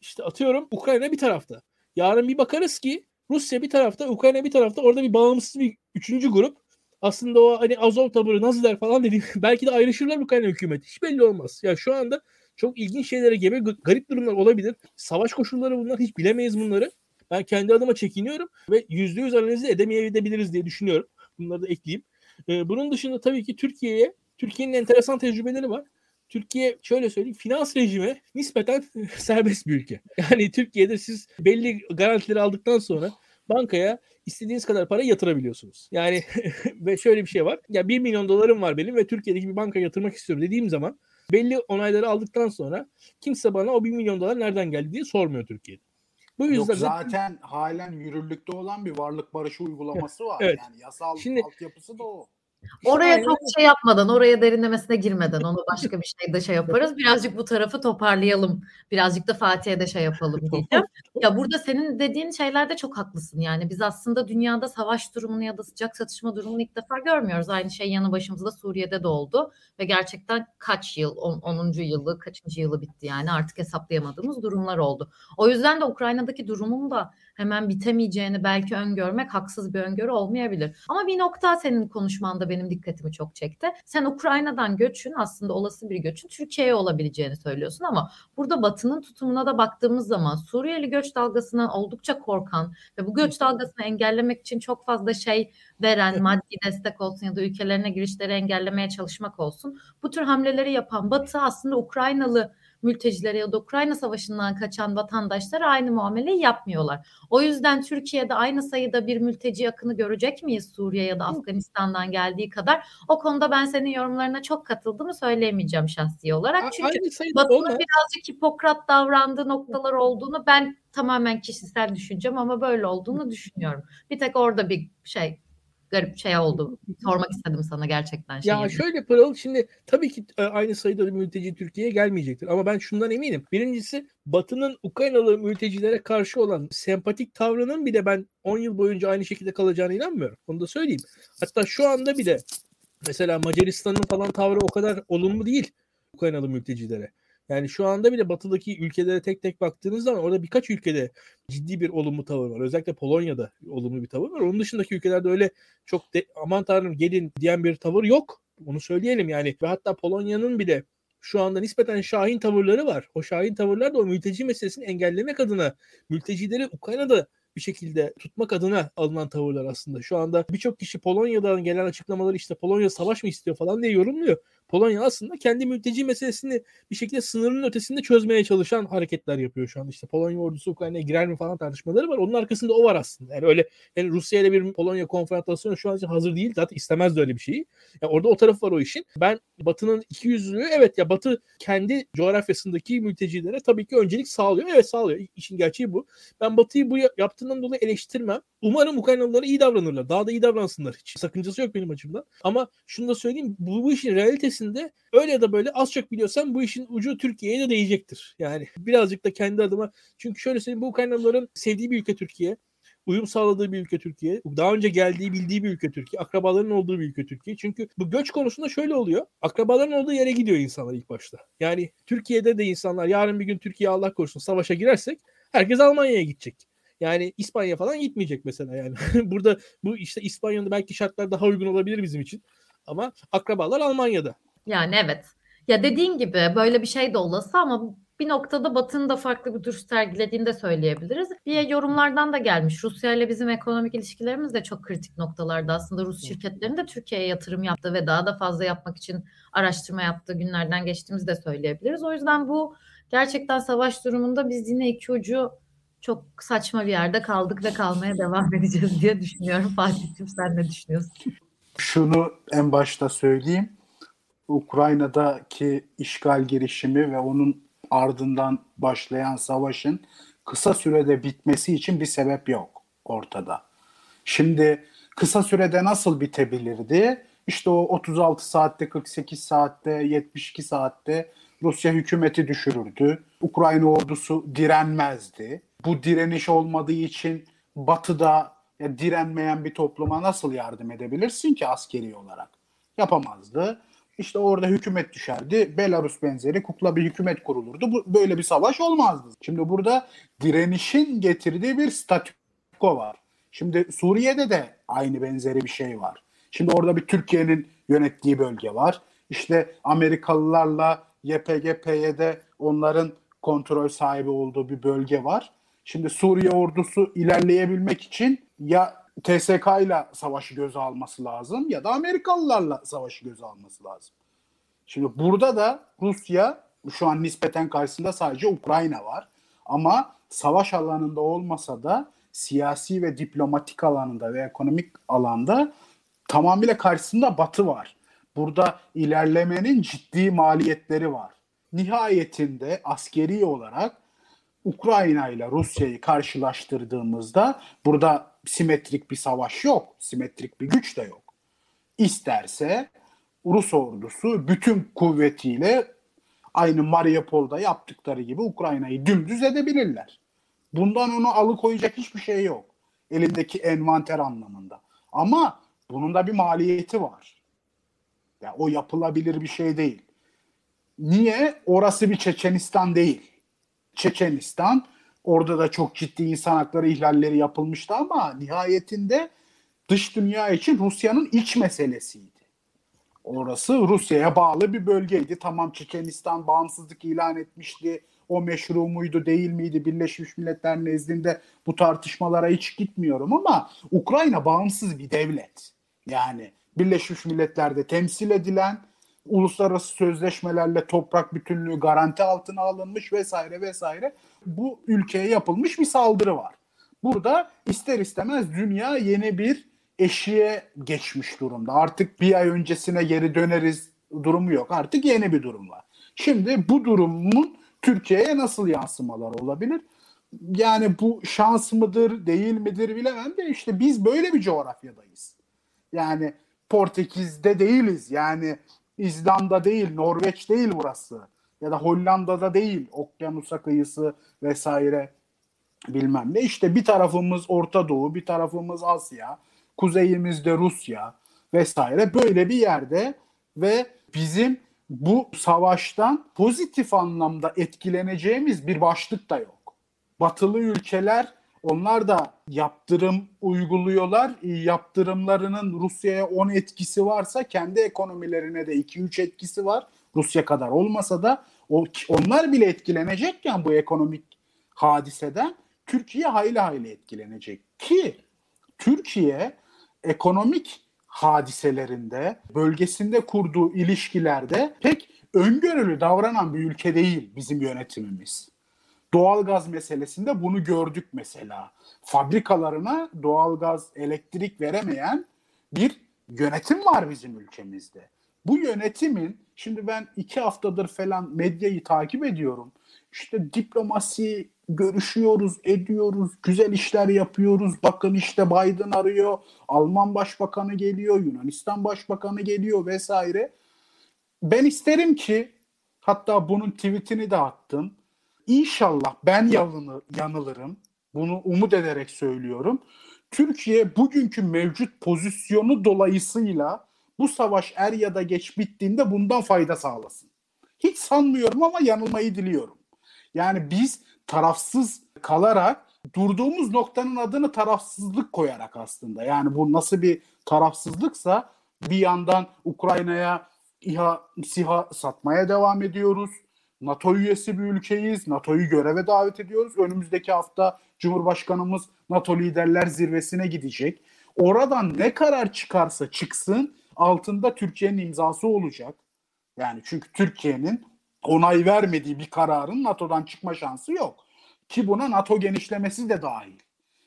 işte atıyorum Ukrayna bir tarafta. Yarın bir bakarız ki Rusya bir tarafta, Ukrayna bir tarafta orada bir bağımsız bir üçüncü grup aslında o hani Azov taburu Naziler falan dedi <laughs> belki de ayrışırlar Ukrayna hükümeti. Hiç belli olmaz. Ya şu anda çok ilginç şeylere gebe garip durumlar olabilir. Savaş koşulları bunlar hiç bilemeyiz bunları. Ben kendi adıma çekiniyorum ve yüzde yüz analizi edemeyebiliriz diye düşünüyorum. Bunları da ekleyeyim. Ee, bunun dışında tabii ki Türkiye'ye, Türkiye'nin enteresan tecrübeleri var. Türkiye şöyle söyleyeyim finans rejimi nispeten <laughs> serbest bir ülke. Yani Türkiye'de siz belli garantileri aldıktan sonra bankaya istediğiniz kadar para yatırabiliyorsunuz. Yani <laughs> ve şöyle bir şey var. Ya 1 milyon dolarım var benim ve Türkiye'deki bir banka yatırmak istiyorum dediğim zaman belli onayları aldıktan sonra kimse bana o 1 milyon dolar nereden geldi diye sormuyor Türkiye'de. Bu yüzden Yok, zaten halen yürürlükte olan bir varlık barışı uygulaması var. Evet. Yani yasal Şimdi, altyapısı da o. Oraya çok şey yapmadan, oraya derinlemesine girmeden onu başka bir şeyde şey yaparız. <laughs> Birazcık bu tarafı toparlayalım. Birazcık da Fatih'e de şey yapalım diyeceğim. Ya burada senin dediğin şeylerde çok haklısın. Yani biz aslında dünyada savaş durumunu ya da sıcak satışma durumunu ilk defa görmüyoruz. Aynı şey yanı başımızda Suriye'de de oldu. Ve gerçekten kaç yıl, 10. yılı, kaçıncı yılı bitti yani artık hesaplayamadığımız durumlar oldu. O yüzden de Ukrayna'daki durumun da hemen bitemeyeceğini belki öngörmek haksız bir öngörü olmayabilir. Ama bir nokta senin konuşmanda benim dikkatimi çok çekti. Sen Ukrayna'dan göçün aslında olası bir göçün Türkiye'ye olabileceğini söylüyorsun ama burada Batı'nın tutumuna da baktığımız zaman Suriyeli göç dalgasından oldukça korkan ve bu göç dalgasını engellemek için çok fazla şey veren maddi destek olsun ya da ülkelerine girişleri engellemeye çalışmak olsun. Bu tür hamleleri yapan Batı aslında Ukraynalı mültecilere ya da Ukrayna Savaşı'ndan kaçan vatandaşlara aynı muameleyi yapmıyorlar. O yüzden Türkiye'de aynı sayıda bir mülteci akını görecek miyiz Suriye ya da Afganistan'dan geldiği kadar? O konuda ben senin yorumlarına çok katıldığımı söyleyemeyeceğim şahsi olarak. Çünkü Batı'nın birazcık hipokrat davrandığı noktalar olduğunu ben tamamen kişisel düşüncem ama böyle olduğunu düşünüyorum. Bir tek orada bir şey garip şey oldu. Sormak istedim sana gerçekten. Şey ya şöyle Pırıl şimdi tabii ki e, aynı sayıda mülteci Türkiye'ye gelmeyecektir. Ama ben şundan eminim. Birincisi Batı'nın Ukraynalı mültecilere karşı olan sempatik tavrının bir de ben 10 yıl boyunca aynı şekilde kalacağına inanmıyorum. Onu da söyleyeyim. Hatta şu anda bile mesela Macaristan'ın falan tavrı o kadar olumlu değil Ukraynalı mültecilere. Yani şu anda bile batıdaki ülkelere tek tek baktığınız zaman orada birkaç ülkede ciddi bir olumlu tavır var. Özellikle Polonya'da olumlu bir tavır var. Onun dışındaki ülkelerde öyle çok de, aman tanrım gelin diyen bir tavır yok. Onu söyleyelim yani. Ve hatta Polonya'nın bile şu anda nispeten şahin tavırları var. O şahin tavırlar da o mülteci meselesini engellemek adına mültecileri Ukrayna'da bir şekilde tutmak adına alınan tavırlar aslında. Şu anda birçok kişi Polonya'dan gelen açıklamaları işte Polonya savaş mı istiyor falan diye yorumluyor. Polonya aslında kendi mülteci meselesini bir şekilde sınırın ötesinde çözmeye çalışan hareketler yapıyor şu an. İşte Polonya ordusu Ukrayna'ya girer mi falan tartışmaları var. Onun arkasında o var aslında. Yani öyle yani Rusya ile bir Polonya konfrontasyonu şu an için hazır değil. Zaten istemez de öyle bir şeyi. Yani orada o taraf var o işin. Ben Batı'nın iki yüzlülüğü evet ya Batı kendi coğrafyasındaki mültecilere tabii ki öncelik sağlıyor. Evet sağlıyor. İşin gerçeği bu. Ben Batı'yı bu yaptığından dolayı eleştirmem. Umarım Ukraynalılara iyi davranırlar. Daha da iyi davransınlar. Hiç sakıncası yok benim açımdan. Ama şunu da söyleyeyim. Bu, bu işin realitesinde öyle ya da böyle az çok biliyorsan bu işin ucu Türkiye'ye de değecektir. Yani birazcık da kendi adıma. Çünkü şöyle söyleyeyim. Bu Ukraynalıların sevdiği bir ülke Türkiye uyum sağladığı bir ülke Türkiye. Daha önce geldiği bildiği bir ülke Türkiye. Akrabaların olduğu bir ülke Türkiye. Çünkü bu göç konusunda şöyle oluyor. Akrabaların olduğu yere gidiyor insanlar ilk başta. Yani Türkiye'de de insanlar yarın bir gün Türkiye Allah korusun savaşa girersek herkes Almanya'ya gidecek. Yani İspanya falan gitmeyecek mesela yani. <laughs> Burada bu işte İspanya'da belki şartlar daha uygun olabilir bizim için. Ama akrabalar Almanya'da. Yani evet. Ya dediğin gibi böyle bir şey de olası ama bir noktada Batı'nın da farklı bir duruş sergilediğini de söyleyebiliriz. Bir yorumlardan da gelmiş. Rusya ile bizim ekonomik ilişkilerimiz de çok kritik noktalarda. Aslında Rus şirketlerinin de Türkiye'ye yatırım yaptığı ve daha da fazla yapmak için araştırma yaptığı günlerden geçtiğimizi de söyleyebiliriz. O yüzden bu gerçekten savaş durumunda biz yine iki ucu çok saçma bir yerde kaldık ve kalmaya devam <laughs> edeceğiz diye düşünüyorum. Fatih'cim sen ne düşünüyorsun? Şunu en başta söyleyeyim. Ukrayna'daki işgal girişimi ve onun ardından başlayan savaşın kısa sürede bitmesi için bir sebep yok ortada. Şimdi kısa sürede nasıl bitebilirdi? İşte o 36 saatte, 48 saatte, 72 saatte Rusya hükümeti düşürürdü. Ukrayna ordusu direnmezdi bu direniş olmadığı için batıda ya, direnmeyen bir topluma nasıl yardım edebilirsin ki askeri olarak? Yapamazdı. İşte orada hükümet düşerdi. Belarus benzeri kukla bir hükümet kurulurdu. Bu, böyle bir savaş olmazdı. Şimdi burada direnişin getirdiği bir statüko var. Şimdi Suriye'de de aynı benzeri bir şey var. Şimdi orada bir Türkiye'nin yönettiği bölge var. İşte Amerikalılarla YPG, PYD onların kontrol sahibi olduğu bir bölge var. Şimdi Suriye ordusu ilerleyebilmek için ya TSK ile savaşı göze alması lazım ya da Amerikalılarla savaşı göze alması lazım. Şimdi burada da Rusya şu an nispeten karşısında sadece Ukrayna var. Ama savaş alanında olmasa da siyasi ve diplomatik alanında ve ekonomik alanda tamamıyla karşısında Batı var. Burada ilerlemenin ciddi maliyetleri var. Nihayetinde askeri olarak Ukrayna ile Rusya'yı karşılaştırdığımızda burada simetrik bir savaş yok, simetrik bir güç de yok. İsterse Rus ordusu bütün kuvvetiyle aynı Mariupol'da yaptıkları gibi Ukrayna'yı dümdüz edebilirler. Bundan onu alıkoyacak hiçbir şey yok. Elindeki envanter anlamında. Ama bunun da bir maliyeti var. Ya yani o yapılabilir bir şey değil. Niye? Orası bir Çeçenistan değil. Çeçenistan orada da çok ciddi insan hakları ihlalleri yapılmıştı ama nihayetinde dış dünya için Rusya'nın iç meselesiydi. Orası Rusya'ya bağlı bir bölgeydi. Tamam Çeçenistan bağımsızlık ilan etmişti. O meşru muydu değil miydi Birleşmiş Milletler nezdinde bu tartışmalara hiç gitmiyorum ama Ukrayna bağımsız bir devlet. Yani Birleşmiş Milletler'de temsil edilen uluslararası sözleşmelerle toprak bütünlüğü garanti altına alınmış vesaire vesaire bu ülkeye yapılmış bir saldırı var. Burada ister istemez dünya yeni bir eşiğe geçmiş durumda. Artık bir ay öncesine geri döneriz durumu yok. Artık yeni bir durum var. Şimdi bu durumun Türkiye'ye nasıl yansımalar olabilir? Yani bu şans mıdır, değil midir bilemem de işte biz böyle bir coğrafyadayız. Yani Portekiz'de değiliz. Yani İzlanda değil, Norveç değil burası. Ya da Hollanda'da değil, okyanusa kıyısı vesaire bilmem ne. İşte bir tarafımız Orta Doğu, bir tarafımız Asya, kuzeyimizde Rusya vesaire böyle bir yerde ve bizim bu savaştan pozitif anlamda etkileneceğimiz bir başlık da yok. Batılı ülkeler onlar da yaptırım uyguluyorlar. Yaptırımlarının Rusya'ya 10 etkisi varsa kendi ekonomilerine de 2-3 etkisi var. Rusya kadar olmasa da onlar bile etkilenecekken bu ekonomik hadiseden Türkiye hayli hayli etkilenecek ki Türkiye ekonomik hadiselerinde, bölgesinde kurduğu ilişkilerde pek öngörülü davranan bir ülke değil bizim yönetimimiz. Doğalgaz meselesinde bunu gördük mesela. Fabrikalarına doğalgaz, elektrik veremeyen bir yönetim var bizim ülkemizde. Bu yönetimin, şimdi ben iki haftadır falan medyayı takip ediyorum. İşte diplomasi görüşüyoruz, ediyoruz, güzel işler yapıyoruz. Bakın işte Biden arıyor, Alman Başbakanı geliyor, Yunanistan Başbakanı geliyor vesaire. Ben isterim ki, hatta bunun tweetini de attım. İnşallah ben yanılır, yanılırım. Bunu umut ederek söylüyorum. Türkiye bugünkü mevcut pozisyonu dolayısıyla bu savaş er ya da geç bittiğinde bundan fayda sağlasın. Hiç sanmıyorum ama yanılmayı diliyorum. Yani biz tarafsız kalarak durduğumuz noktanın adını tarafsızlık koyarak aslında. Yani bu nasıl bir tarafsızlıksa bir yandan Ukrayna'ya İHA, SİHA satmaya devam ediyoruz. NATO üyesi bir ülkeyiz. NATO'yu göreve davet ediyoruz. Önümüzdeki hafta Cumhurbaşkanımız NATO liderler zirvesine gidecek. Oradan ne karar çıkarsa çıksın altında Türkiye'nin imzası olacak. Yani çünkü Türkiye'nin onay vermediği bir kararın NATO'dan çıkma şansı yok. Ki buna NATO genişlemesi de dahil.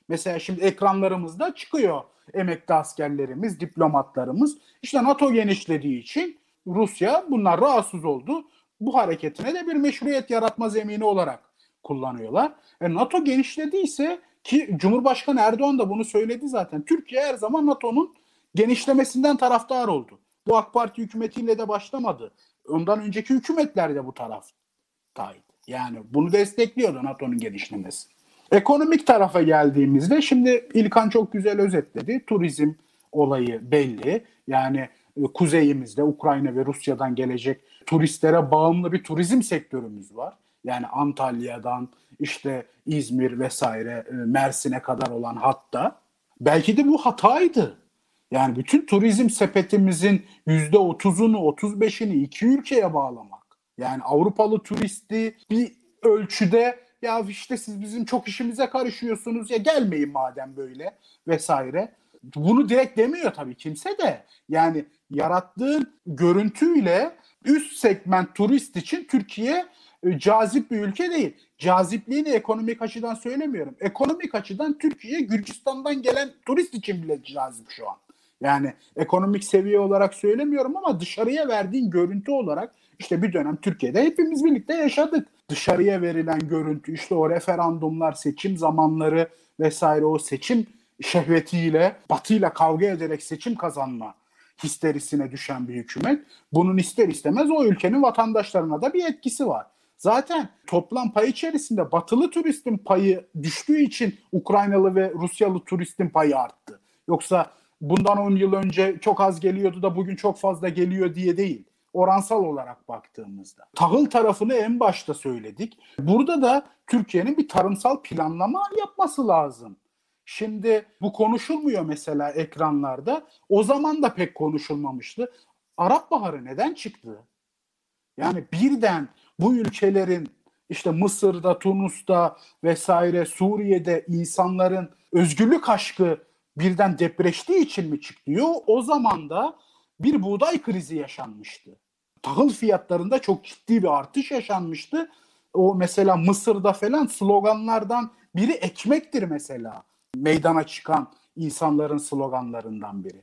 Mesela şimdi ekranlarımızda çıkıyor emekli askerlerimiz, diplomatlarımız. İşte NATO genişlediği için Rusya bunlar rahatsız oldu. Bu hareketine de bir meşruiyet yaratma zemini olarak kullanıyorlar. E, NATO genişlediyse ki Cumhurbaşkanı Erdoğan da bunu söyledi zaten. Türkiye her zaman NATO'nun genişlemesinden taraftar oldu. Bu AK Parti hükümetiyle de başlamadı. Ondan önceki hükümetler de bu taraftaydı. Yani bunu destekliyordu NATO'nun genişlemesi. Ekonomik tarafa geldiğimizde şimdi İlkan çok güzel özetledi. Turizm olayı belli. Yani e, kuzeyimizde Ukrayna ve Rusya'dan gelecek turistlere bağımlı bir turizm sektörümüz var. Yani Antalya'dan işte İzmir vesaire e, Mersin'e kadar olan hatta belki de bu hataydı. Yani bütün turizm sepetimizin %30'unu 35'ini iki ülkeye bağlamak. Yani Avrupalı turisti bir ölçüde ya işte siz bizim çok işimize karışıyorsunuz ya gelmeyin madem böyle vesaire. Bunu direkt demiyor tabii kimse de. Yani yarattığın görüntüyle üst segment turist için Türkiye e, cazip bir ülke değil. Cazipliğini ekonomik açıdan söylemiyorum. Ekonomik açıdan Türkiye Gürcistan'dan gelen turist için bile cazip şu an. Yani ekonomik seviye olarak söylemiyorum ama dışarıya verdiğin görüntü olarak işte bir dönem Türkiye'de hepimiz birlikte yaşadık. Dışarıya verilen görüntü işte o referandumlar, seçim zamanları vesaire o seçim şehvetiyle, batıyla kavga ederek seçim kazanma histerisine düşen bir hükümet. Bunun ister istemez o ülkenin vatandaşlarına da bir etkisi var. Zaten toplam pay içerisinde batılı turistin payı düştüğü için Ukraynalı ve Rusyalı turistin payı arttı. Yoksa bundan 10 yıl önce çok az geliyordu da bugün çok fazla geliyor diye değil. Oransal olarak baktığımızda. Tahıl tarafını en başta söyledik. Burada da Türkiye'nin bir tarımsal planlama yapması lazım. Şimdi bu konuşulmuyor mesela ekranlarda. O zaman da pek konuşulmamıştı. Arap Baharı neden çıktı? Yani birden bu ülkelerin işte Mısır'da, Tunus'ta vesaire Suriye'de insanların özgürlük aşkı birden depreştiği için mi çıkıyor? O zaman da bir buğday krizi yaşanmıştı. Tahıl fiyatlarında çok ciddi bir artış yaşanmıştı. O mesela Mısır'da falan sloganlardan biri ekmektir mesela. Meydana çıkan insanların sloganlarından biri.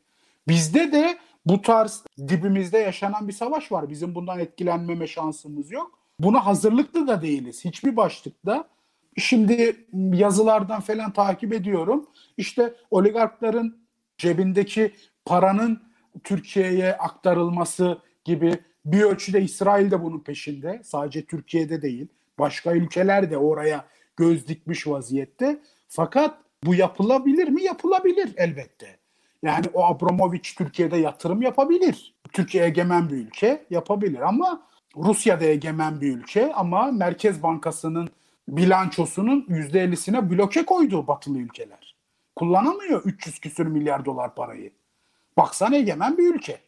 Bizde de bu tarz dibimizde yaşanan bir savaş var. Bizim bundan etkilenmeme şansımız yok. Buna hazırlıklı da değiliz. Hiçbir başlıkta. Şimdi yazılardan falan takip ediyorum. İşte oligarkların cebindeki paranın Türkiye'ye aktarılması gibi bir ölçüde İsrail de bunun peşinde. Sadece Türkiye'de değil. Başka ülkeler de oraya göz dikmiş vaziyette. Fakat bu yapılabilir mi? Yapılabilir elbette. Yani o Abramovich Türkiye'de yatırım yapabilir. Türkiye egemen bir ülke yapabilir ama Rusya'da egemen bir ülke ama Merkez Bankası'nın bilançosunun %50'sine bloke koydu batılı ülkeler. Kullanamıyor 300 küsür milyar dolar parayı. Baksan egemen bir ülke.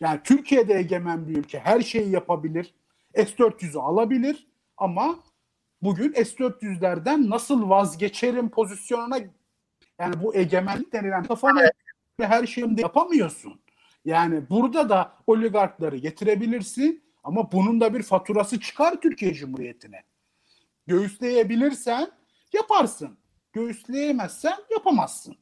Yani Türkiye'de egemen bir ülke her şeyi yapabilir. S-400'ü alabilir ama bugün S-400'lerden nasıl vazgeçerim pozisyonuna yani bu egemenlik denilen kafana her şeyi yapamıyorsun. Yani burada da oligarkları getirebilirsin ama bunun da bir faturası çıkar Türkiye Cumhuriyeti'ne. Göğüsleyebilirsen yaparsın. Göğüsleyemezsen yapamazsın.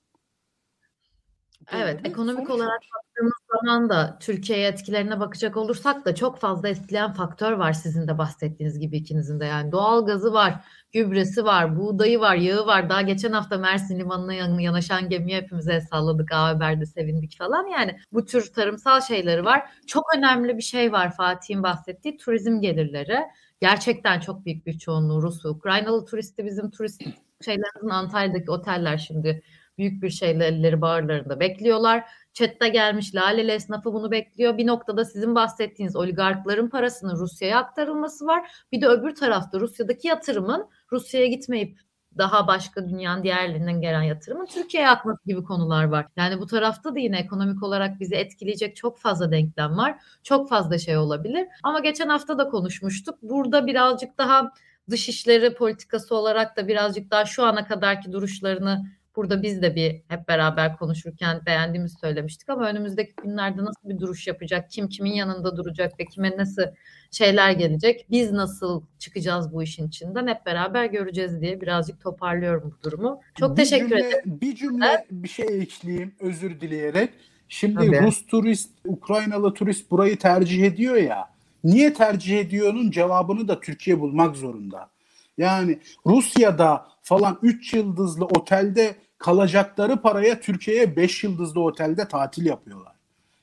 Evet, ekonomik olarak baktığımız zaman da Türkiye'ye etkilerine bakacak olursak da çok fazla etkileyen faktör var sizin de bahsettiğiniz gibi ikinizin de yani doğal gazı var, gübresi var, buğdayı var, yağı var. Daha geçen hafta Mersin Limanı'na yanaşan gemiye hepimize salladık, A Haber'de sevindik falan. Yani bu tür tarımsal şeyleri var. Çok önemli bir şey var Fatih'in bahsettiği turizm gelirleri. Gerçekten çok büyük bir çoğunluğu Rus Ukraynalı turisti bizim turist şeylerimizin Antalya'daki oteller şimdi büyük bir şeyle elleri bağırlarında bekliyorlar. Chat'te gelmiş Laleli esnafı bunu bekliyor. Bir noktada sizin bahsettiğiniz oligarkların parasının Rusya'ya aktarılması var. Bir de öbür tarafta Rusya'daki yatırımın Rusya'ya gitmeyip daha başka dünyanın diğerlerinden gelen yatırımın Türkiye'ye akması gibi konular var. Yani bu tarafta da yine ekonomik olarak bizi etkileyecek çok fazla denklem var. Çok fazla şey olabilir. Ama geçen hafta da konuşmuştuk. Burada birazcık daha dışişleri politikası olarak da birazcık daha şu ana kadarki duruşlarını Burada biz de bir hep beraber konuşurken beğendiğimizi söylemiştik ama önümüzdeki günlerde nasıl bir duruş yapacak, kim kimin yanında duracak ve kime nasıl şeyler gelecek, biz nasıl çıkacağız bu işin içinden hep beraber göreceğiz diye birazcık toparlıyorum bu durumu. Çok bir teşekkür cümle, ederim. Bir cümle bir şey ekleyeyim özür dileyerek. Şimdi Tabii. Rus turist, Ukraynalı turist burayı tercih ediyor ya. Niye tercih ediyor'nun cevabını da Türkiye bulmak zorunda. Yani Rusya'da falan 3 yıldızlı otelde kalacakları paraya Türkiye'ye 5 yıldızlı otelde tatil yapıyorlar.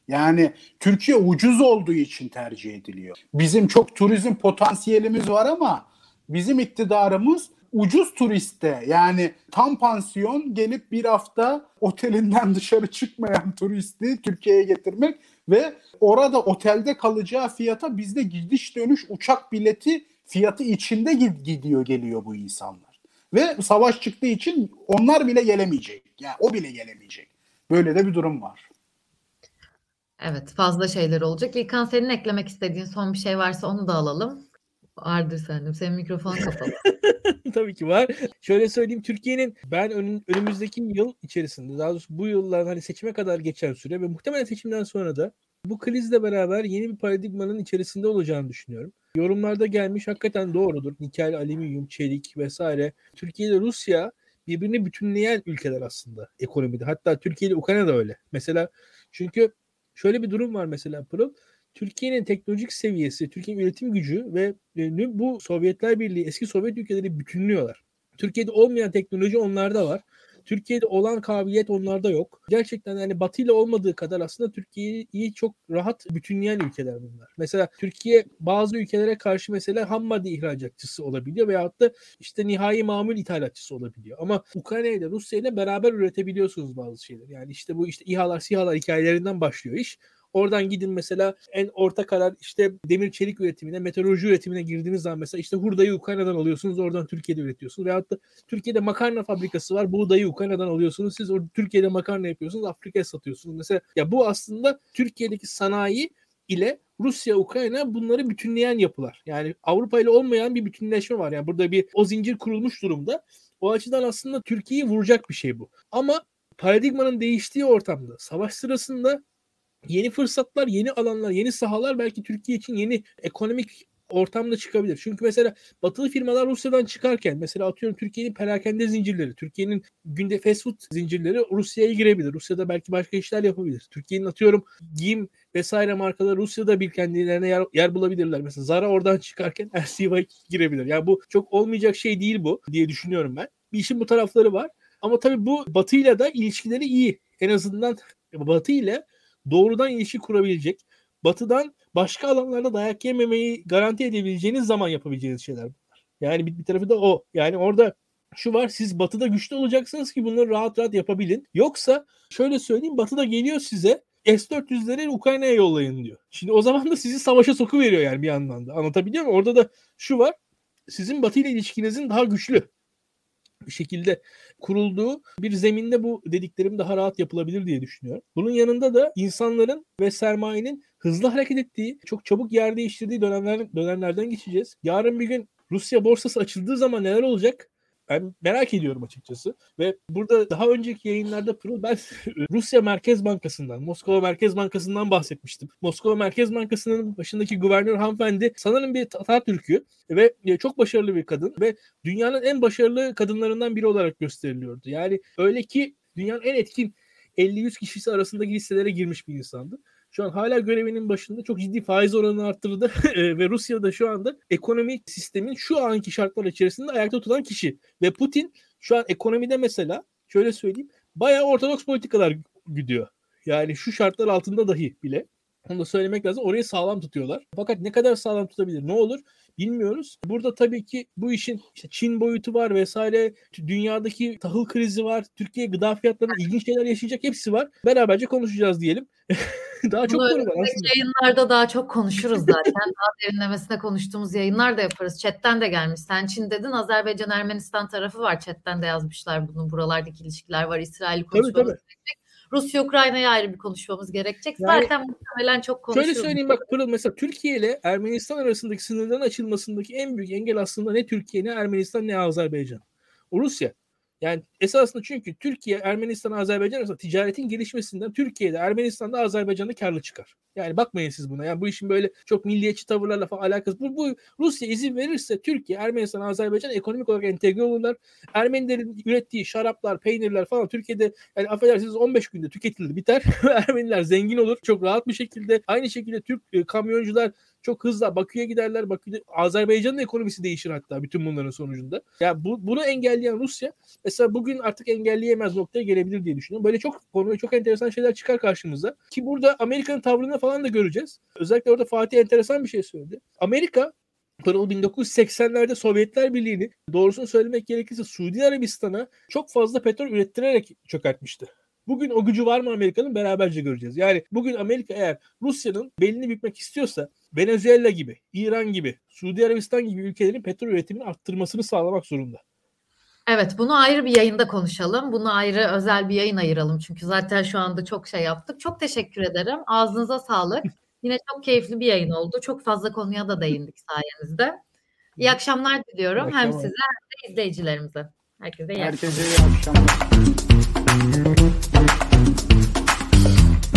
Yani Türkiye ucuz olduğu için tercih ediliyor. Bizim çok turizm potansiyelimiz var ama bizim iktidarımız ucuz turiste yani tam pansiyon gelip bir hafta otelinden dışarı çıkmayan turisti Türkiye'ye getirmek ve orada otelde kalacağı fiyata bizde gidiş dönüş uçak bileti fiyatı içinde gidiyor geliyor bu insanlar. Ve savaş çıktığı için onlar bile gelemeyecek. Yani o bile gelemeyecek. Böyle de bir durum var. Evet fazla şeyler olacak. İlkan senin eklemek istediğin son bir şey varsa onu da alalım. Vardır sanırım. Senin mikrofon kapalı. <laughs> Tabii ki var. Şöyle söyleyeyim Türkiye'nin ben önün, önümüzdeki yıl içerisinde daha doğrusu bu yıllar hani seçime kadar geçen süre ve muhtemelen seçimden sonra da bu krizle beraber yeni bir paradigmanın içerisinde olacağını düşünüyorum. Yorumlarda gelmiş hakikaten doğrudur. Nikel, alüminyum, çelik vesaire. Türkiye ile Rusya birbirini bütünleyen ülkeler aslında ekonomide. Hatta Türkiye ile Ukrayna da öyle. Mesela çünkü şöyle bir durum var mesela Pırıl. Türkiye'nin teknolojik seviyesi, Türkiye'nin üretim gücü ve e, bu Sovyetler Birliği, eski Sovyet ülkeleri bütünlüyorlar. Türkiye'de olmayan teknoloji onlarda var. Türkiye'de olan kabiliyet onlarda yok. Gerçekten yani Batı ile olmadığı kadar aslında Türkiye'yi çok rahat bütünleyen ülkeler bunlar. Mesela Türkiye bazı ülkelere karşı mesela ham madde ihracatçısı olabiliyor veyahut da işte nihai mamul ithalatçısı olabiliyor. Ama Ukrayna ile Rusya ile beraber üretebiliyorsunuz bazı şeyler. Yani işte bu işte İHA'lar SİHA'lar hikayelerinden başlıyor iş. Oradan gidin mesela en orta karar işte demir çelik üretimine, meteoroloji üretimine girdiğiniz zaman mesela işte hurdayı Ukrayna'dan alıyorsunuz oradan Türkiye'de üretiyorsunuz. Veyahut da Türkiye'de makarna fabrikası var. Buğdayı Ukrayna'dan alıyorsunuz. Siz orada Türkiye'de makarna yapıyorsunuz. Afrika'ya satıyorsunuz. Mesela ya bu aslında Türkiye'deki sanayi ile Rusya, Ukrayna bunları bütünleyen yapılar. Yani Avrupa ile olmayan bir bütünleşme var. Yani burada bir o zincir kurulmuş durumda. O açıdan aslında Türkiye'yi vuracak bir şey bu. Ama paradigmanın değiştiği ortamda, savaş sırasında yeni fırsatlar, yeni alanlar, yeni sahalar belki Türkiye için yeni ekonomik ortamda çıkabilir. Çünkü mesela batılı firmalar Rusya'dan çıkarken mesela atıyorum Türkiye'nin perakende zincirleri, Türkiye'nin günde fast food zincirleri Rusya'ya girebilir. Rusya'da belki başka işler yapabilir. Türkiye'nin atıyorum giyim vesaire markaları Rusya'da bir kendilerine yer, yer bulabilirler. Mesela Zara oradan çıkarken <laughs> LCY girebilir. Yani bu çok olmayacak şey değil bu diye düşünüyorum ben. Bir işin bu tarafları var. Ama tabii bu Batı'yla da ilişkileri iyi. En azından Batı ile doğrudan ilişki kurabilecek, batıdan başka alanlarda dayak yememeyi garanti edebileceğiniz zaman yapabileceğiniz şeyler bunlar. Yani bir, bir tarafı da o. Yani orada şu var siz batıda güçlü olacaksınız ki bunları rahat rahat yapabilin. Yoksa şöyle söyleyeyim batıda geliyor size S-400'leri Ukrayna'ya yollayın diyor. Şimdi o zaman da sizi savaşa soku veriyor yani bir yandan da. Anlatabiliyor muyum? Orada da şu var. Sizin Batı ile ilişkinizin daha güçlü şekilde kurulduğu bir zeminde bu dediklerim daha rahat yapılabilir diye düşünüyorum. Bunun yanında da insanların ve sermayenin hızlı hareket ettiği, çok çabuk yer değiştirdiği dönemler, dönemlerden geçeceğiz. Yarın bir gün Rusya borsası açıldığı zaman neler olacak? Ben merak ediyorum açıkçası. Ve burada daha önceki yayınlarda Pırıl ben <laughs> Rusya Merkez Bankası'ndan, Moskova Merkez Bankası'ndan bahsetmiştim. Moskova Merkez Bankası'nın başındaki guvernör hanımefendi sanırım bir Tatar Türk'ü ve e, çok başarılı bir kadın ve dünyanın en başarılı kadınlarından biri olarak gösteriliyordu. Yani öyle ki dünyanın en etkin 50-100 kişisi arasındaki listelere girmiş bir insandı. Şu an hala görevinin başında çok ciddi faiz oranını arttırdı <laughs> ve Rusya'da şu anda ekonomik sistemin şu anki şartlar içerisinde ayakta tutan kişi. Ve Putin şu an ekonomide mesela şöyle söyleyeyim bayağı ortodoks politikalar gidiyor. Yani şu şartlar altında dahi bile onu da söylemek lazım. Orayı sağlam tutuyorlar. Fakat ne kadar sağlam tutabilir? Ne olur? Bilmiyoruz. Burada tabii ki bu işin işte Çin boyutu var vesaire. Dünyadaki tahıl krizi var. Türkiye gıda fiyatlarının ilginç şeyler yaşayacak. Hepsi var. Beraberce konuşacağız diyelim. <laughs> <laughs> daha çok konu var aslında. Yayınlarda daha çok konuşuruz zaten. <laughs> daha derinlemesine konuştuğumuz yayınlar da yaparız. Chatten de gelmiş. Sen Çin dedin. Azerbaycan Ermenistan tarafı var. Chatten de yazmışlar bunu. Buralardaki ilişkiler var. İsrail'i konuşmamız tabii, tabii. Rusya Ukrayna'ya ayrı bir konuşmamız gerekecek. Yani, Zaten muhtemelen çok konuşuruz. Şöyle söyleyeyim bak Pırıl mesela Türkiye ile Ermenistan arasındaki sınırların açılmasındaki en büyük engel aslında ne Türkiye ne Ermenistan ne Azerbaycan. O Rusya. Yani esasında çünkü Türkiye, Ermenistan, Azerbaycan arasında ticaretin gelişmesinden Türkiye'de, Ermenistan'da, Azerbaycan'da karlı çıkar. Yani bakmayın siz buna. Yani bu işin böyle çok milliyetçi tavırlarla falan alakası. Bu, bu Rusya izin verirse Türkiye, Ermenistan, Azerbaycan ekonomik olarak entegre olurlar. Ermenilerin ürettiği şaraplar, peynirler falan Türkiye'de yani affedersiniz 15 günde tüketilir biter. <laughs> Ermeniler zengin olur çok rahat bir şekilde. Aynı şekilde Türk e, kamyoncular çok hızlı Bakü'ye giderler. Bakü'de Azerbaycan'ın ekonomisi değişir hatta bütün bunların sonucunda. Ya bu, bunu engelleyen Rusya mesela bugün artık engelleyemez noktaya gelebilir diye düşünüyorum. Böyle çok konu çok enteresan şeyler çıkar karşımıza. Ki burada Amerika'nın tavrını falan da göreceğiz. Özellikle orada Fatih enteresan bir şey söyledi. Amerika Pırıl 1980'lerde Sovyetler Birliği'ni doğrusunu söylemek gerekirse Suudi Arabistan'a çok fazla petrol ürettirerek çökertmişti. Bugün o gücü var mı Amerika'nın beraberce göreceğiz. Yani bugün Amerika eğer Rusya'nın belini bükmek istiyorsa Venezuela gibi, İran gibi, Suudi Arabistan gibi ülkelerin petrol üretimini arttırmasını sağlamak zorunda. Evet, bunu ayrı bir yayında konuşalım. Bunu ayrı özel bir yayın ayıralım. Çünkü zaten şu anda çok şey yaptık. Çok teşekkür ederim. Ağzınıza sağlık. <laughs> Yine çok keyifli bir yayın oldu. Çok fazla konuya da değindik sayenizde. İyi akşamlar diliyorum. İyi Hem akşamlar. size hem de izleyicilerimize. Herkese iyi akşamlar. Herkese iyi akşamlar.